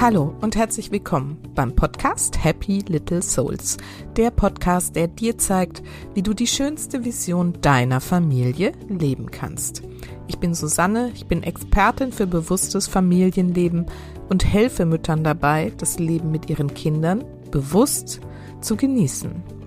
Hallo und herzlich willkommen beim Podcast Happy Little Souls. Der Podcast, der dir zeigt, wie du die schönste Vision deiner Familie leben kannst. Ich bin Susanne, ich bin Expertin für bewusstes Familienleben und helfe Müttern dabei, das Leben mit ihren Kindern bewusst zu genießen.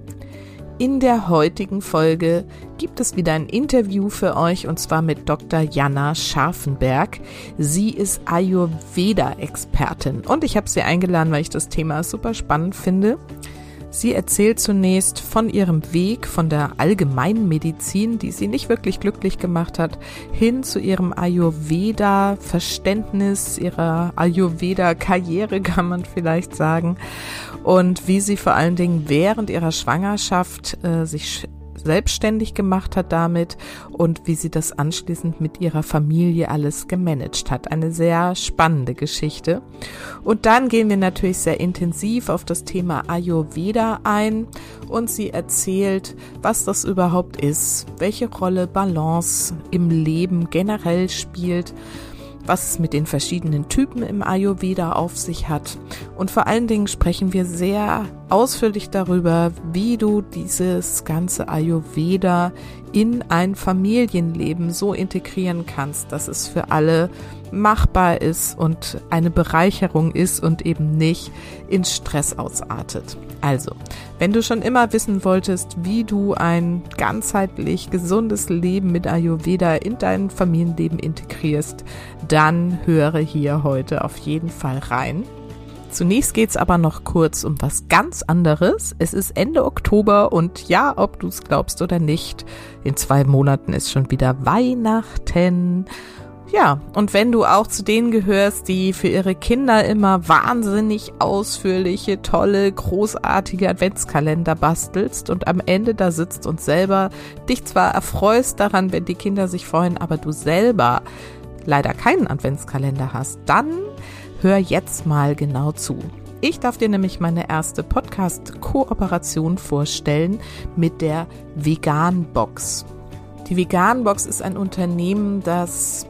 In der heutigen Folge gibt es wieder ein Interview für euch und zwar mit Dr. Jana Scharfenberg. Sie ist Ayurveda-Expertin und ich habe sie eingeladen, weil ich das Thema super spannend finde. Sie erzählt zunächst von ihrem Weg von der allgemeinen Medizin, die sie nicht wirklich glücklich gemacht hat, hin zu ihrem Ayurveda-Verständnis, ihrer Ayurveda-Karriere kann man vielleicht sagen und wie sie vor allen Dingen während ihrer Schwangerschaft äh, sich selbstständig gemacht hat damit und wie sie das anschließend mit ihrer Familie alles gemanagt hat. Eine sehr spannende Geschichte. Und dann gehen wir natürlich sehr intensiv auf das Thema Ayurveda ein und sie erzählt, was das überhaupt ist, welche Rolle Balance im Leben generell spielt was es mit den verschiedenen Typen im Ayurveda auf sich hat. Und vor allen Dingen sprechen wir sehr ausführlich darüber, wie du dieses ganze Ayurveda in ein Familienleben so integrieren kannst, dass es für alle machbar ist und eine Bereicherung ist und eben nicht in Stress ausartet. Also, wenn du schon immer wissen wolltest, wie du ein ganzheitlich gesundes Leben mit Ayurveda in dein Familienleben integrierst, dann höre hier heute auf jeden Fall rein. Zunächst geht's aber noch kurz um was ganz anderes. Es ist Ende Oktober und ja, ob du es glaubst oder nicht, in zwei Monaten ist schon wieder Weihnachten. Ja, und wenn du auch zu denen gehörst, die für ihre Kinder immer wahnsinnig ausführliche, tolle, großartige Adventskalender bastelst und am Ende da sitzt und selber dich zwar erfreust daran, wenn die Kinder sich freuen, aber du selber leider keinen Adventskalender hast, dann Hör jetzt mal genau zu. Ich darf dir nämlich meine erste Podcast-Kooperation vorstellen mit der Vegan Box. Die Vegan Box ist ein Unternehmen, das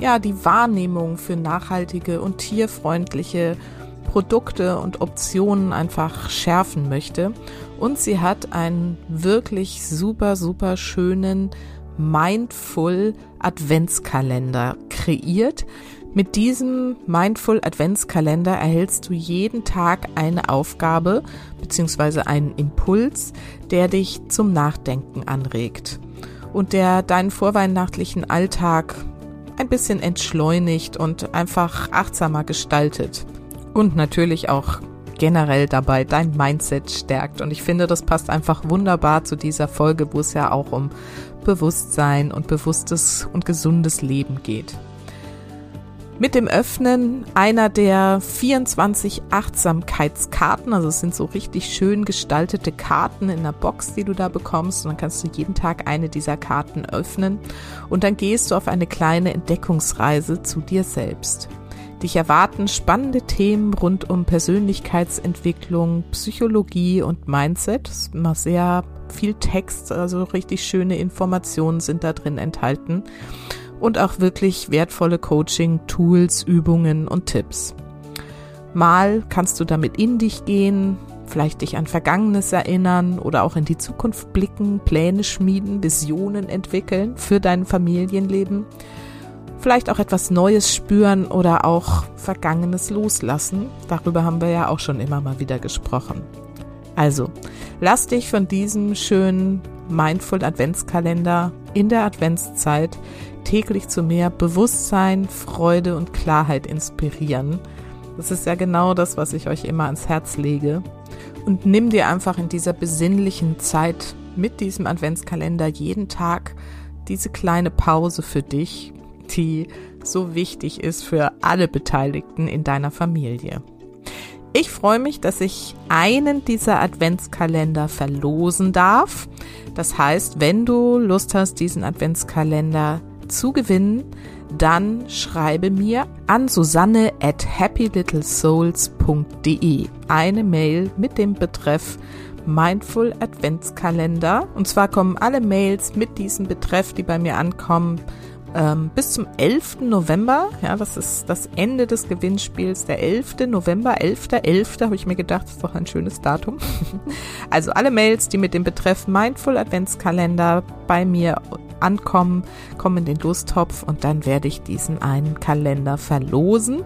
ja die Wahrnehmung für nachhaltige und tierfreundliche Produkte und Optionen einfach schärfen möchte. Und sie hat einen wirklich super, super schönen Mindful Adventskalender kreiert, mit diesem Mindful Adventskalender erhältst du jeden Tag eine Aufgabe bzw. einen Impuls, der dich zum Nachdenken anregt und der deinen vorweihnachtlichen Alltag ein bisschen entschleunigt und einfach achtsamer gestaltet und natürlich auch generell dabei dein Mindset stärkt. Und ich finde, das passt einfach wunderbar zu dieser Folge, wo es ja auch um Bewusstsein und bewusstes und gesundes Leben geht. Mit dem Öffnen einer der 24 Achtsamkeitskarten, also es sind so richtig schön gestaltete Karten in der Box, die du da bekommst und dann kannst du jeden Tag eine dieser Karten öffnen und dann gehst du auf eine kleine Entdeckungsreise zu dir selbst. Dich erwarten spannende Themen rund um Persönlichkeitsentwicklung, Psychologie und Mindset. Es ist immer sehr viel Text, also richtig schöne Informationen sind da drin enthalten und auch wirklich wertvolle Coaching-Tools, Übungen und Tipps. Mal kannst du damit in dich gehen, vielleicht dich an Vergangenes erinnern oder auch in die Zukunft blicken, Pläne schmieden, Visionen entwickeln für dein Familienleben. Vielleicht auch etwas Neues spüren oder auch Vergangenes loslassen. Darüber haben wir ja auch schon immer mal wieder gesprochen. Also, lass dich von diesem schönen Mindful Adventskalender in der Adventszeit täglich zu mehr Bewusstsein, Freude und Klarheit inspirieren. Das ist ja genau das, was ich euch immer ans Herz lege. Und nimm dir einfach in dieser besinnlichen Zeit mit diesem Adventskalender jeden Tag diese kleine Pause für dich, die so wichtig ist für alle Beteiligten in deiner Familie. Ich freue mich, dass ich einen dieser Adventskalender verlosen darf. Das heißt, wenn du Lust hast, diesen Adventskalender zu gewinnen, dann schreibe mir an susanne at happylittlesouls.de eine Mail mit dem Betreff Mindful Adventskalender. Und zwar kommen alle Mails mit diesem Betreff, die bei mir ankommen, ähm, bis zum 11. November. Ja, das ist das Ende des Gewinnspiels, der 11. November, 11.11. 11. habe ich mir gedacht, ist doch ein schönes Datum. also alle Mails, die mit dem Betreff Mindful Adventskalender bei mir ankommen, kommen in den Lostopf und dann werde ich diesen einen Kalender verlosen.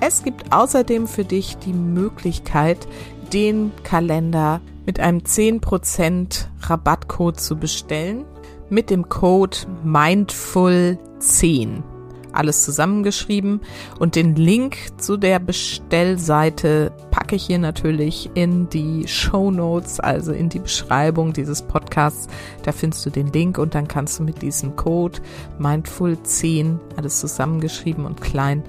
Es gibt außerdem für dich die Möglichkeit, den Kalender mit einem 10% Rabattcode zu bestellen. Mit dem Code Mindful10 alles zusammengeschrieben und den Link zu der Bestellseite packe ich hier natürlich in die Show Notes, also in die Beschreibung dieses Podcasts. Da findest du den Link und dann kannst du mit diesem Code Mindful10 alles zusammengeschrieben und klein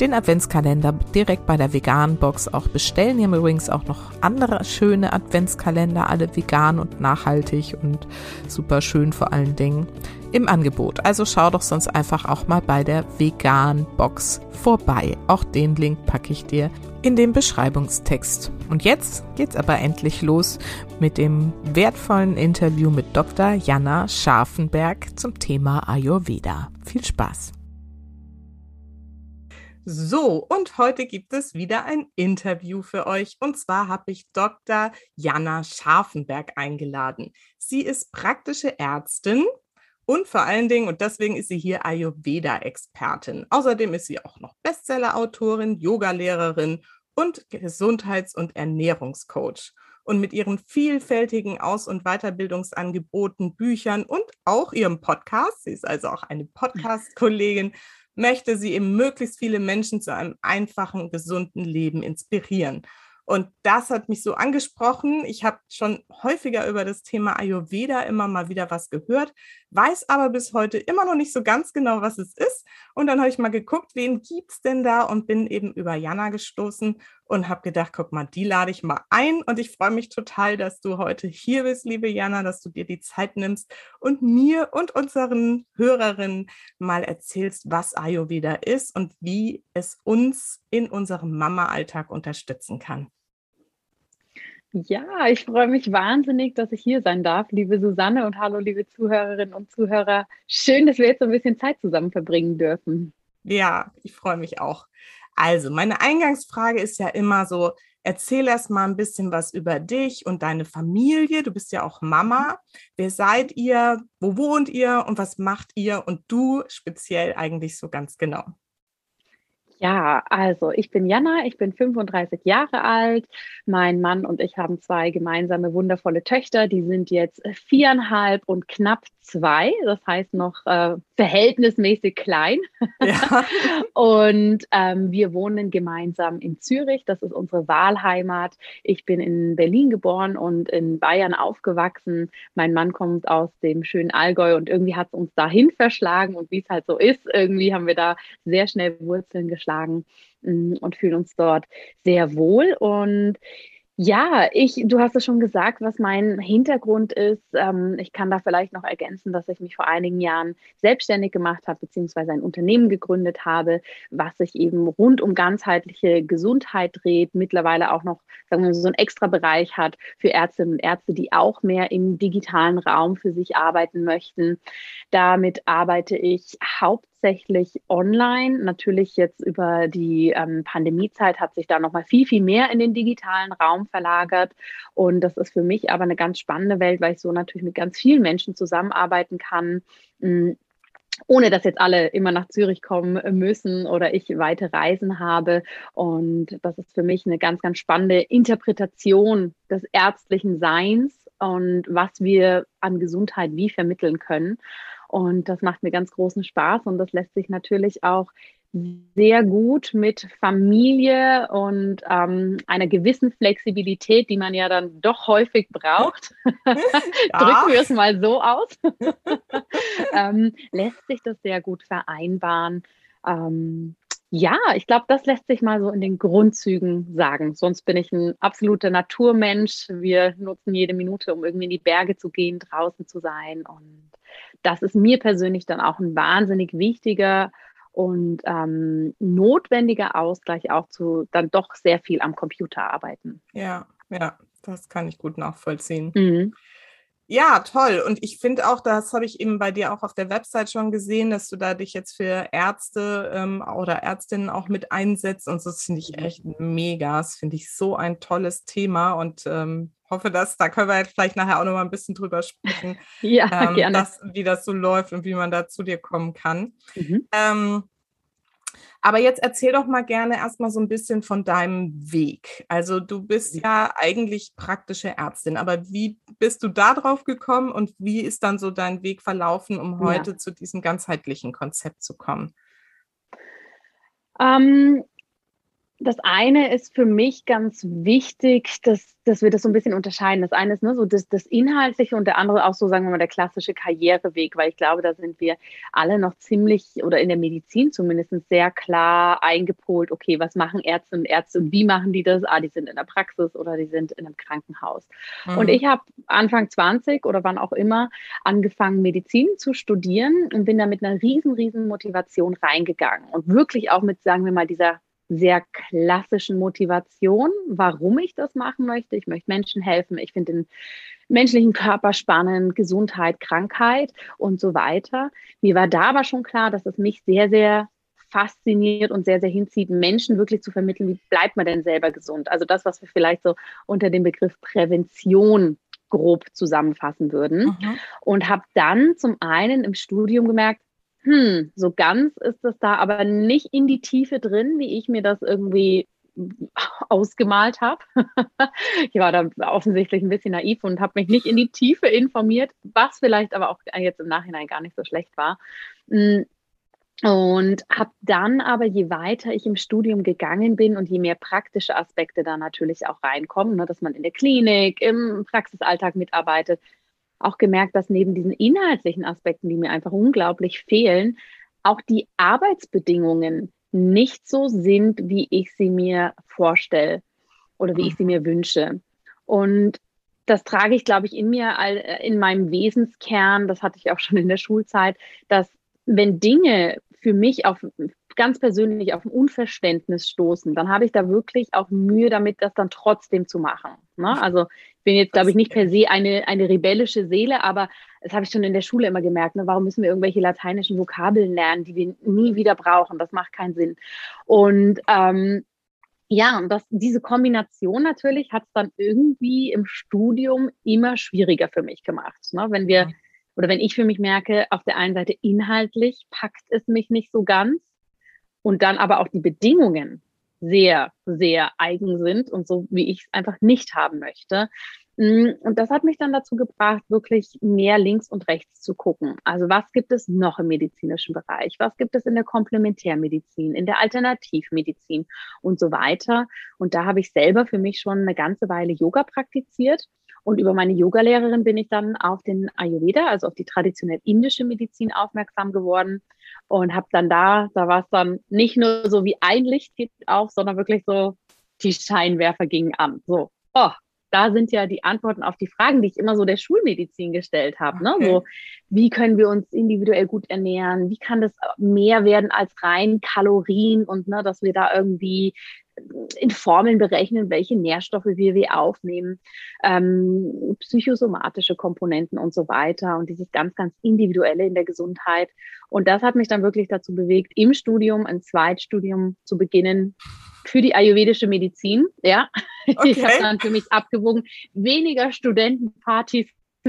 den Adventskalender direkt bei der veganen Box auch bestellen. Die haben übrigens auch noch andere schöne Adventskalender, alle vegan und nachhaltig und super schön vor allen Dingen im Angebot. Also schau doch sonst einfach auch mal bei der vegan Box vorbei. Auch den Link packe ich dir in den Beschreibungstext. Und jetzt geht's aber endlich los mit dem wertvollen Interview mit Dr. Jana Scharfenberg zum Thema Ayurveda. Viel Spaß! So, und heute gibt es wieder ein Interview für euch. Und zwar habe ich Dr. Jana Scharfenberg eingeladen. Sie ist praktische Ärztin und vor allen Dingen, und deswegen ist sie hier Ayurveda-Expertin. Außerdem ist sie auch noch Bestseller-Autorin, Yogalehrerin und Gesundheits- und Ernährungscoach. Und mit ihren vielfältigen Aus- und Weiterbildungsangeboten, Büchern und auch ihrem Podcast, sie ist also auch eine Podcast-Kollegin, möchte sie eben möglichst viele Menschen zu einem einfachen, gesunden Leben inspirieren. Und das hat mich so angesprochen. Ich habe schon häufiger über das Thema Ayurveda immer mal wieder was gehört, weiß aber bis heute immer noch nicht so ganz genau, was es ist. Und dann habe ich mal geguckt, wen gibt es denn da und bin eben über Jana gestoßen und habe gedacht, guck mal, die lade ich mal ein. Und ich freue mich total, dass du heute hier bist, liebe Jana, dass du dir die Zeit nimmst und mir und unseren Hörerinnen mal erzählst, was Ayurveda ist und wie es uns in unserem Mama-Alltag unterstützen kann. Ja, ich freue mich wahnsinnig, dass ich hier sein darf, liebe Susanne und hallo, liebe Zuhörerinnen und Zuhörer. Schön, dass wir jetzt so ein bisschen Zeit zusammen verbringen dürfen. Ja, ich freue mich auch. Also, meine Eingangsfrage ist ja immer so, erzähl erst mal ein bisschen was über dich und deine Familie. Du bist ja auch Mama. Wer seid ihr? Wo wohnt ihr? Und was macht ihr? Und du speziell eigentlich so ganz genau? Ja, also ich bin Jana, ich bin 35 Jahre alt. Mein Mann und ich haben zwei gemeinsame wundervolle Töchter, die sind jetzt viereinhalb und knapp zwei, das heißt noch äh, verhältnismäßig klein. Ja. und ähm, wir wohnen gemeinsam in Zürich, das ist unsere Wahlheimat. Ich bin in Berlin geboren und in Bayern aufgewachsen. Mein Mann kommt aus dem schönen Allgäu und irgendwie hat es uns dahin verschlagen und wie es halt so ist, irgendwie haben wir da sehr schnell Wurzeln geschlagen mm, und fühlen uns dort sehr wohl. Und ja, ich, du hast es schon gesagt, was mein Hintergrund ist. Ähm, ich kann da vielleicht noch ergänzen, dass ich mich vor einigen Jahren selbstständig gemacht habe, beziehungsweise ein Unternehmen gegründet habe, was sich eben rund um ganzheitliche Gesundheit dreht, mittlerweile auch noch, sagen wir so einen extra Bereich hat für Ärztinnen und Ärzte, die auch mehr im digitalen Raum für sich arbeiten möchten. Damit arbeite ich hauptsächlich hauptsächlich online. Natürlich jetzt über die ähm, Pandemiezeit hat sich da noch mal viel, viel mehr in den digitalen Raum verlagert. Und das ist für mich aber eine ganz spannende Welt, weil ich so natürlich mit ganz vielen Menschen zusammenarbeiten kann. Mh, mm, ohne dass jetzt alle immer nach Zürich kommen müssen oder ich weite Reisen habe. Und das ist für mich eine ganz, ganz spannende Interpretation des ärztlichen Seins und was wir an Gesundheit wie vermitteln können. Und das macht mir ganz großen Spaß und das lässt sich natürlich auch sehr gut mit Familie und ähm, einer gewissen Flexibilität, die man ja dann doch häufig braucht, ja. drücken wir es mal so aus, ähm, lässt sich das sehr gut vereinbaren. Ähm, ja, ich glaube, das lässt sich mal so in den Grundzügen sagen. Sonst bin ich ein absoluter Naturmensch. Wir nutzen jede Minute, um irgendwie in die Berge zu gehen, draußen zu sein. Und das ist mir persönlich dann auch ein wahnsinnig wichtiger und ähm, notwendiger Ausgleich auch zu dann doch sehr viel am Computer arbeiten. Ja, ja, das kann ich gut nachvollziehen. Mhm. Ja, toll. Und ich finde auch, das habe ich eben bei dir auch auf der Website schon gesehen, dass du da dich jetzt für Ärzte ähm, oder Ärztinnen auch mit einsetzt. Und das finde ich mhm. echt mega. Das finde ich so ein tolles Thema und ähm, hoffe, dass da können wir jetzt vielleicht nachher auch noch mal ein bisschen drüber sprechen, ja, ähm, gerne. Dass, wie das so läuft und wie man da zu dir kommen kann. Mhm. Aber jetzt erzähl doch mal gerne erstmal so ein bisschen von deinem Weg. Also du bist ja eigentlich praktische Ärztin, aber wie bist du da drauf gekommen und wie ist dann so dein Weg verlaufen, um heute ja. zu diesem ganzheitlichen Konzept zu kommen? Ähm, das eine ist für mich ganz wichtig, dass, dass wir das so ein bisschen unterscheiden. Das eine ist ne, so das, das Inhaltliche und der andere auch so, sagen wir mal, der klassische Karriereweg, weil ich glaube, da sind wir alle noch ziemlich oder in der Medizin zumindest sehr klar eingepolt, okay, was machen Ärzte und Ärzte und wie machen die das? Ah, die sind in der Praxis oder die sind in einem Krankenhaus. Mhm. Und ich habe Anfang 20 oder wann auch immer angefangen, Medizin zu studieren und bin da mit einer riesen, riesen Motivation reingegangen und wirklich auch mit, sagen wir mal, dieser sehr klassischen Motivation, warum ich das machen möchte. Ich möchte Menschen helfen. Ich finde den menschlichen Körper spannend, Gesundheit, Krankheit und so weiter. Mir war da aber schon klar, dass es mich sehr, sehr fasziniert und sehr, sehr hinzieht, Menschen wirklich zu vermitteln, wie bleibt man denn selber gesund? Also das, was wir vielleicht so unter dem Begriff Prävention grob zusammenfassen würden. Mhm. Und habe dann zum einen im Studium gemerkt, hm, so ganz ist das da aber nicht in die Tiefe drin, wie ich mir das irgendwie ausgemalt habe. ich war da offensichtlich ein bisschen naiv und habe mich nicht in die Tiefe informiert, was vielleicht aber auch jetzt im Nachhinein gar nicht so schlecht war. Hm, und habe dann aber, je weiter ich im Studium gegangen bin und je mehr praktische Aspekte da natürlich auch reinkommen, ne, dass man in der Klinik, im Praxisalltag mitarbeitet, auch gemerkt, dass neben diesen inhaltlichen Aspekten, die mir einfach unglaublich fehlen, auch die Arbeitsbedingungen nicht so sind, wie ich sie mir vorstelle oder wie ich sie mir wünsche. Und das trage ich, glaube ich, in mir, in meinem Wesenskern, das hatte ich auch schon in der Schulzeit, dass wenn Dinge für mich auf ganz persönlich auf ein Unverständnis stoßen, dann habe ich da wirklich auch Mühe damit, das dann trotzdem zu machen. Ne? Also ich bin jetzt, glaube ich, nicht per se eine, eine rebellische Seele, aber das habe ich schon in der Schule immer gemerkt. Ne? Warum müssen wir irgendwelche lateinischen Vokabeln lernen, die wir nie wieder brauchen? Das macht keinen Sinn. Und ähm, ja, und das, diese Kombination natürlich hat es dann irgendwie im Studium immer schwieriger für mich gemacht. Ne? Wenn wir, oder wenn ich für mich merke, auf der einen Seite inhaltlich packt es mich nicht so ganz, und dann aber auch die Bedingungen sehr, sehr eigen sind und so, wie ich es einfach nicht haben möchte. Mm, und das hat mich dann dazu gebracht, wirklich mehr links und rechts zu gucken. Also was gibt es noch im medizinischen Bereich? Was gibt es in der Komplementärmedizin, in der Alternativmedizin und so weiter? Und da habe ich selber für mich schon eine ganze Weile Yoga praktiziert und über meine Yogalehrerin bin ich dann auf den Ayurveda, also auf die traditionell indische Medizin aufmerksam geworden und habe dann da, da war es dann nicht nur so wie ein Licht geht auf, sondern wirklich so, die Scheinwerfer gingen an. So, oh, da sind ja die Antworten auf die Fragen, die ich immer so der Schulmedizin gestellt habe. Ne? Okay. So, wie können wir uns individuell gut ernähren? Wie kann das mehr werden als rein Kalorien und ne, dass wir da irgendwie in Formeln berechnen, welche Nährstoffe wir wie aufnehmen, ähm, psychosomatische Komponenten und so weiter und dieses ganz, ganz individuelle in der Gesundheit. Und das hat mich dann wirklich dazu bewegt, im Studium ein Zweitstudium zu beginnen für die ayurvedische Medizin. Ja, okay. ich habe dann für mich abgewogen, weniger Studentenpartys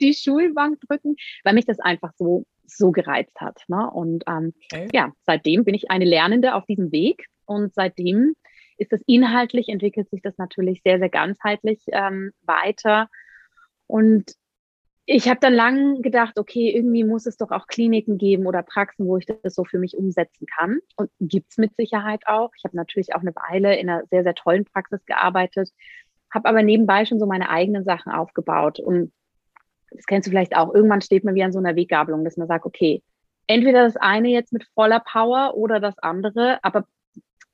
die Schulbank drücken, weil mich das einfach so so gereizt hat. Ne? Und ähm, okay. ja, seitdem bin ich eine Lernende auf diesem Weg und seitdem ist das inhaltlich, entwickelt sich das natürlich sehr, sehr ganzheitlich ähm, weiter. Und ich habe dann lang gedacht, okay, irgendwie muss es doch auch Kliniken geben oder Praxen, wo ich das so für mich umsetzen kann. Und gibt es mit Sicherheit auch. Ich habe natürlich auch eine Weile in einer sehr, sehr tollen Praxis gearbeitet, habe aber nebenbei schon so meine eigenen Sachen aufgebaut. Und das kennst du vielleicht auch, irgendwann steht man wie an so einer Weggabelung, dass man sagt, okay, entweder das eine jetzt mit voller Power oder das andere, aber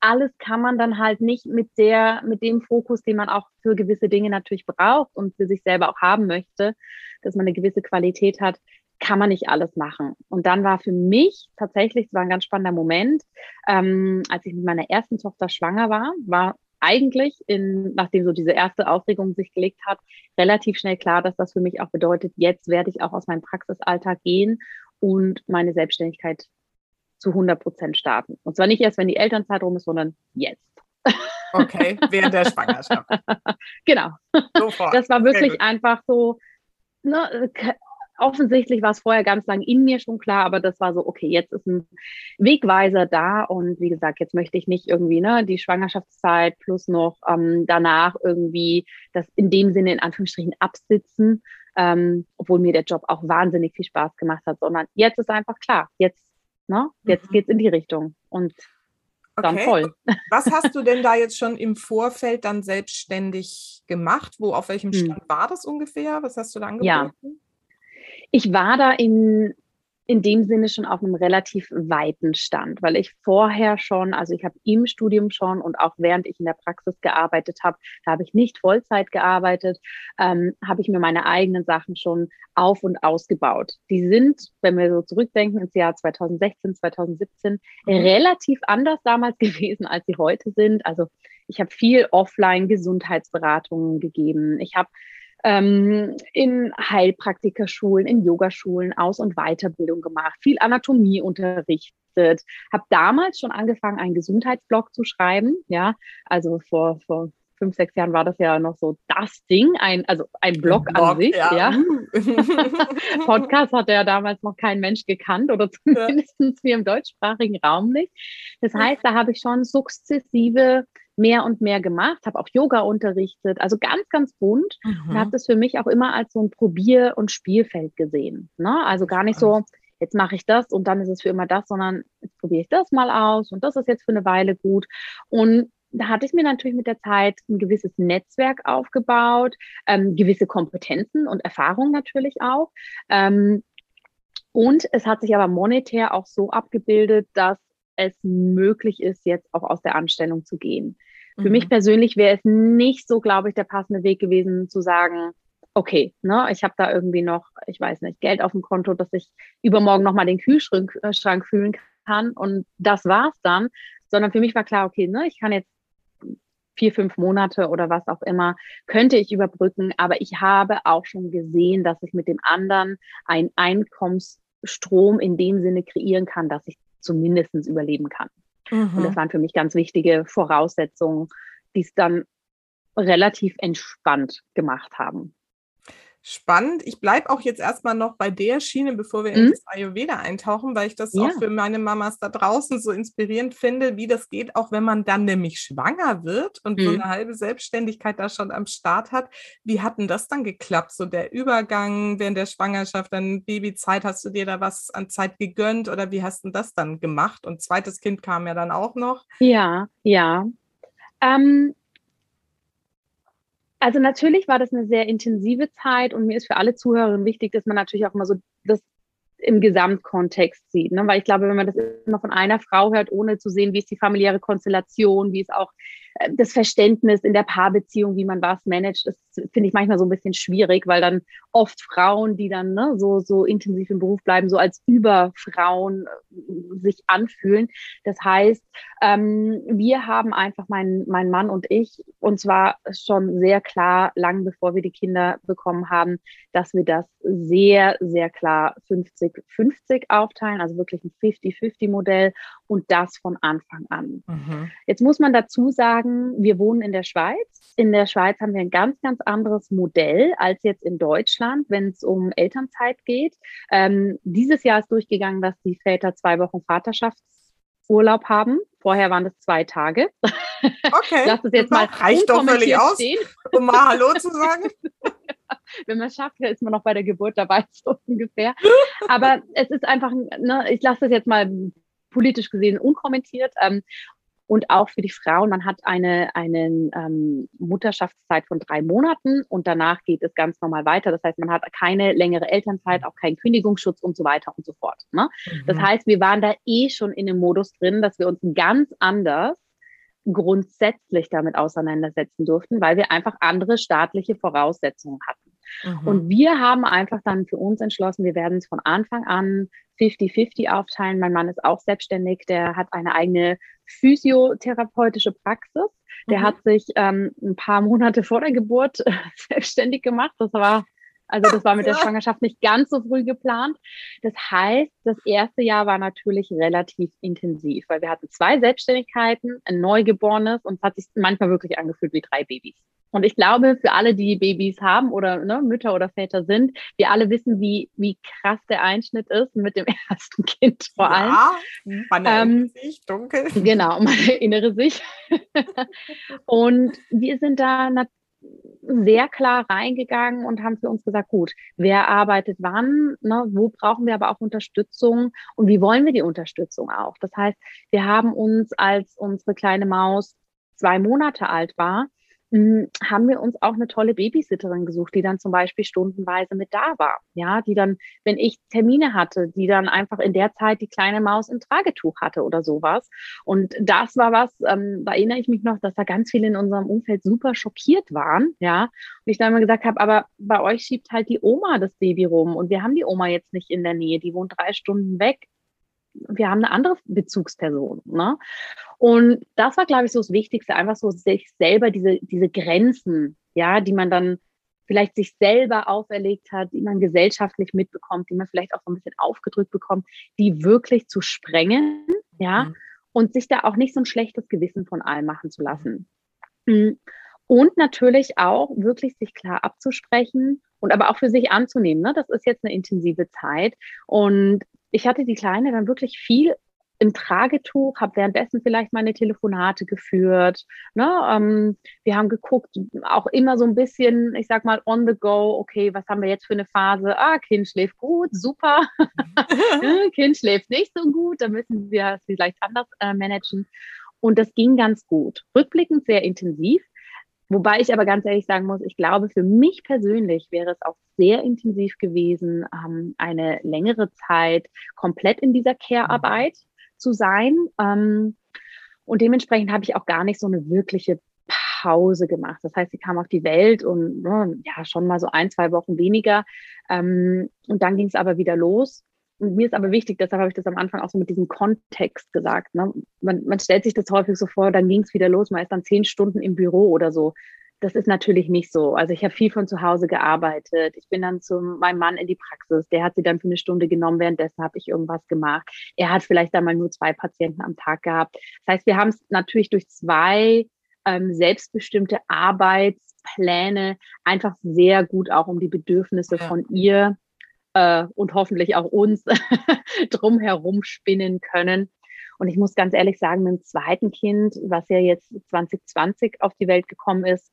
alles kann man dann halt nicht mit der, mit dem Fokus, den man auch für gewisse Dinge natürlich braucht und für sich selber auch haben möchte, dass man eine gewisse Qualität hat, kann man nicht alles machen. Und dann war für mich tatsächlich, es war ein ganz spannender Moment, ähm, als ich mit meiner ersten Tochter schwanger war, war eigentlich, in, nachdem so diese erste Aufregung sich gelegt hat, relativ schnell klar, dass das für mich auch bedeutet, jetzt werde ich auch aus meinem Praxisalltag gehen und meine Selbstständigkeit zu 100 Prozent starten. Und zwar nicht erst, wenn die Elternzeit rum ist, sondern jetzt. Okay, während der Schwangerschaft. genau. Sofort. Das war wirklich einfach so, ne, offensichtlich war es vorher ganz lang in mir schon klar, aber das war so, okay, jetzt ist ein Wegweiser da und wie gesagt, jetzt möchte ich nicht irgendwie ne, die Schwangerschaftszeit plus noch ähm, danach irgendwie das in dem Sinne in Anführungsstrichen absitzen, ähm, obwohl mir der Job auch wahnsinnig viel Spaß gemacht hat, sondern jetzt ist einfach klar, jetzt, ne, jetzt mhm. geht's in die Richtung und dann okay. voll. Was hast du denn da jetzt schon im Vorfeld dann selbstständig gemacht? Wo, auf welchem hm. Stand hm. war das ungefähr? Was hast du da angeboten? Ja. Ich war da in, in dem Sinne schon auf einem relativ weiten Stand, weil ich vorher schon, also ich habe im Studium schon und auch während ich in der Praxis gearbeitet habe, da habe ich nicht Vollzeit gearbeitet, ähm, habe ich mir meine eigenen Sachen schon auf und ausgebaut. Die sind, wenn wir so zurückdenken ins Jahr 2016, 2017, mhm. relativ anders damals gewesen, als sie heute sind. Also ich habe viel offline Gesundheitsberatungen gegeben. Ich habe ähm, in Heilpraktikerschulen, in Yogaschulen Aus- und Weiterbildung gemacht, viel Anatomie unterrichtet, habe damals schon angefangen, einen Gesundheitsblog zu schreiben. Ja, also vor, vor fünf, sechs Jahren war das ja noch so das Ding, ein, also ein Blog, Blog an sich. Ja. ja. Podcast hat ja damals noch kein Mensch gekannt oder zumindest ja. wir im deutschsprachigen Raum nicht. Das heißt, da habe ich schon sukzessive mehr und mehr gemacht, habe auch Yoga unterrichtet, also ganz, ganz bunt mhm. und habe das für mich auch immer als so ein Probier- und Spielfeld gesehen. Ne? Also gar nicht so, jetzt mache ich das und dann ist es für immer das, sondern jetzt probiere ich das mal aus und das ist jetzt für eine Weile gut. Und da hatte ich mir natürlich mit der Zeit ein gewisses Netzwerk aufgebaut, ähm, gewisse Kompetenzen und Erfahrungen natürlich auch. Ähm, und es hat sich aber monetär auch so abgebildet, dass es möglich ist, jetzt auch aus der Anstellung zu gehen. Für mich mhm. persönlich wäre es nicht so, glaube ich, der passende Weg gewesen zu sagen, okay, ne, ich habe da irgendwie noch, ich weiß nicht, Geld auf dem Konto, dass ich übermorgen nochmal den Kühlschrank äh, Schrank fühlen kann und das war's dann, sondern für mich war klar, okay, ne, ich kann jetzt vier, fünf Monate oder was auch immer, könnte ich überbrücken, aber ich habe auch schon gesehen, dass ich mit dem anderen einen Einkommensstrom in dem Sinne kreieren kann, dass ich zumindest überleben kann. Mhm. Und das waren für mich ganz wichtige Voraussetzungen, die es dann relativ entspannt gemacht haben spannend. Ich bleibe auch jetzt erstmal noch bei der Schiene, bevor wir mhm. in das Ayurveda eintauchen, weil ich das ja. auch für meine Mamas da draußen so inspirierend finde, wie das geht, auch wenn man dann nämlich schwanger wird und mhm. so eine halbe Selbstständigkeit da schon am Start hat. Wie hat denn das dann geklappt? So der Übergang während der Schwangerschaft, dann Babyzeit, hast du dir da was an Zeit gegönnt oder wie hast du das dann gemacht? Und zweites Kind kam ja dann auch noch. Ja, ja. Ähm, also natürlich war das eine sehr intensive Zeit und mir ist für alle Zuhörerinnen wichtig, dass man natürlich auch immer so das im Gesamtkontext sieht. Ne? Weil ich glaube, wenn man das immer von einer Frau hört, ohne zu sehen, wie ist die familiäre Konstellation, wie ist auch das Verständnis in der Paarbeziehung, wie man was managt, das finde ich manchmal so ein bisschen schwierig, weil dann oft Frauen, die dann ne, so, so intensiv im Beruf bleiben, so als Überfrauen äh, sich anfühlen. Das heißt, ähm, wir haben einfach, mein, mein Mann und ich, und zwar schon sehr klar, lang bevor wir die Kinder bekommen haben, dass wir das sehr, sehr klar 50-50 aufteilen, also wirklich ein 50-50-Modell und das von Anfang an. Mhm. Jetzt muss man dazu sagen, wir wohnen in der Schweiz. In der Schweiz haben wir ein ganz, ganz anderes Modell als jetzt in Deutschland, wenn es um Elternzeit geht. Ähm, dieses Jahr ist durchgegangen, dass die Väter zwei Wochen Vaterschaftsurlaub haben. Vorher waren es zwei Tage. Okay. Lass es jetzt mal reicht doch völlig aus, stehen. um mal Hallo zu sagen. Wenn man schafft, ist man noch bei der Geburt dabei, so ungefähr. Aber es ist einfach, ne, ich lasse das jetzt mal politisch gesehen unkommentiert. Ähm, und auch für die Frauen, man hat eine, eine ähm, Mutterschaftszeit von drei Monaten und danach geht es ganz normal weiter. Das heißt, man hat keine längere Elternzeit, auch keinen Kündigungsschutz und so weiter und so fort. Ne? Mhm. Das heißt, wir waren da eh schon in dem Modus drin, dass wir uns ganz anders grundsätzlich damit auseinandersetzen durften, weil wir einfach andere staatliche Voraussetzungen hatten. Mhm. Und wir haben einfach dann für uns entschlossen, wir werden es von Anfang an 50-50 aufteilen. Mein Mann ist auch selbstständig, der hat eine eigene physiotherapeutische Praxis. Der mhm. hat sich ähm, ein paar Monate vor der Geburt äh, selbstständig gemacht. Das war also das war mit der Schwangerschaft nicht ganz so früh geplant. Das heißt, das erste Jahr war natürlich relativ intensiv, weil wir hatten zwei Selbstständigkeiten, ein Neugeborenes und es hat sich manchmal wirklich angefühlt wie drei Babys. Und ich glaube, für alle, die Babys haben oder ne, Mütter oder Väter sind, wir alle wissen, wie, wie krass der Einschnitt ist mit dem ersten Kind vor allem. Ja, man ähm, Sicht dunkel. Genau, meine innere Sicht. und wir sind da sehr klar reingegangen und haben für uns gesagt, gut, wer arbeitet wann, ne, wo brauchen wir aber auch Unterstützung und wie wollen wir die Unterstützung auch. Das heißt, wir haben uns, als unsere kleine Maus zwei Monate alt war, haben wir uns auch eine tolle Babysitterin gesucht, die dann zum Beispiel stundenweise mit da war. Ja, die dann, wenn ich Termine hatte, die dann einfach in der Zeit die kleine Maus im Tragetuch hatte oder sowas. Und das war was, ähm, da erinnere ich mich noch, dass da ganz viele in unserem Umfeld super schockiert waren. Ja, und ich dann immer gesagt habe, aber bei euch schiebt halt die Oma das Baby rum und wir haben die Oma jetzt nicht in der Nähe, die wohnt drei Stunden weg wir haben eine andere Bezugsperson. Ne? Und das war, glaube ich, so das Wichtigste, einfach so sich selber diese, diese Grenzen, ja, die man dann vielleicht sich selber auferlegt hat, die man gesellschaftlich mitbekommt, die man vielleicht auch so ein bisschen aufgedrückt bekommt, die wirklich zu sprengen, ja, mhm. und sich da auch nicht so ein schlechtes Gewissen von allem machen zu lassen. Mhm. Und natürlich auch wirklich sich klar abzusprechen und aber auch für sich anzunehmen. Ne? Das ist jetzt eine intensive Zeit und ich hatte die Kleine dann wirklich viel im Tragetuch, habe währenddessen vielleicht meine Telefonate geführt. Ne? Ähm, wir haben geguckt, auch immer so ein bisschen, ich sag mal, on the go, okay, was haben wir jetzt für eine Phase? Ah, Kind schläft gut, super. kind schläft nicht so gut, da müssen wir es vielleicht anders äh, managen. Und das ging ganz gut. Rückblickend sehr intensiv. Wobei ich aber ganz ehrlich sagen muss, ich glaube, für mich persönlich wäre es auch sehr intensiv gewesen, ähm, eine längere Zeit komplett in dieser Care-Arbeit zu sein. Ähm, und dementsprechend habe ich auch gar nicht so eine wirkliche Pause gemacht. Das heißt, sie kam auf die Welt und ne, ja, schon mal so ein, zwei Wochen weniger. Ähm, und dann ging es aber wieder los. Und mir ist aber wichtig, deshalb habe ich das am Anfang auch so mit diesem Kontext gesagt. Ne? Man, man stellt sich das häufig so vor, dann ging es wieder los, man ist dann zehn Stunden im Büro oder so. Das ist natürlich nicht so. Also ich habe viel von zu Hause gearbeitet. Ich bin dann zu meinem Mann in die Praxis. Der hat sie dann für eine Stunde genommen. Währenddessen habe ich irgendwas gemacht. Er hat vielleicht dann mal nur zwei Patienten am Tag gehabt. Das heißt, wir haben es natürlich durch zwei ähm, selbstbestimmte Arbeitspläne einfach sehr gut auch um die Bedürfnisse ja. von ihr äh, und hoffentlich auch uns drumherum spinnen können. Und ich muss ganz ehrlich sagen, mit dem zweiten Kind, was ja jetzt 2020 auf die Welt gekommen ist,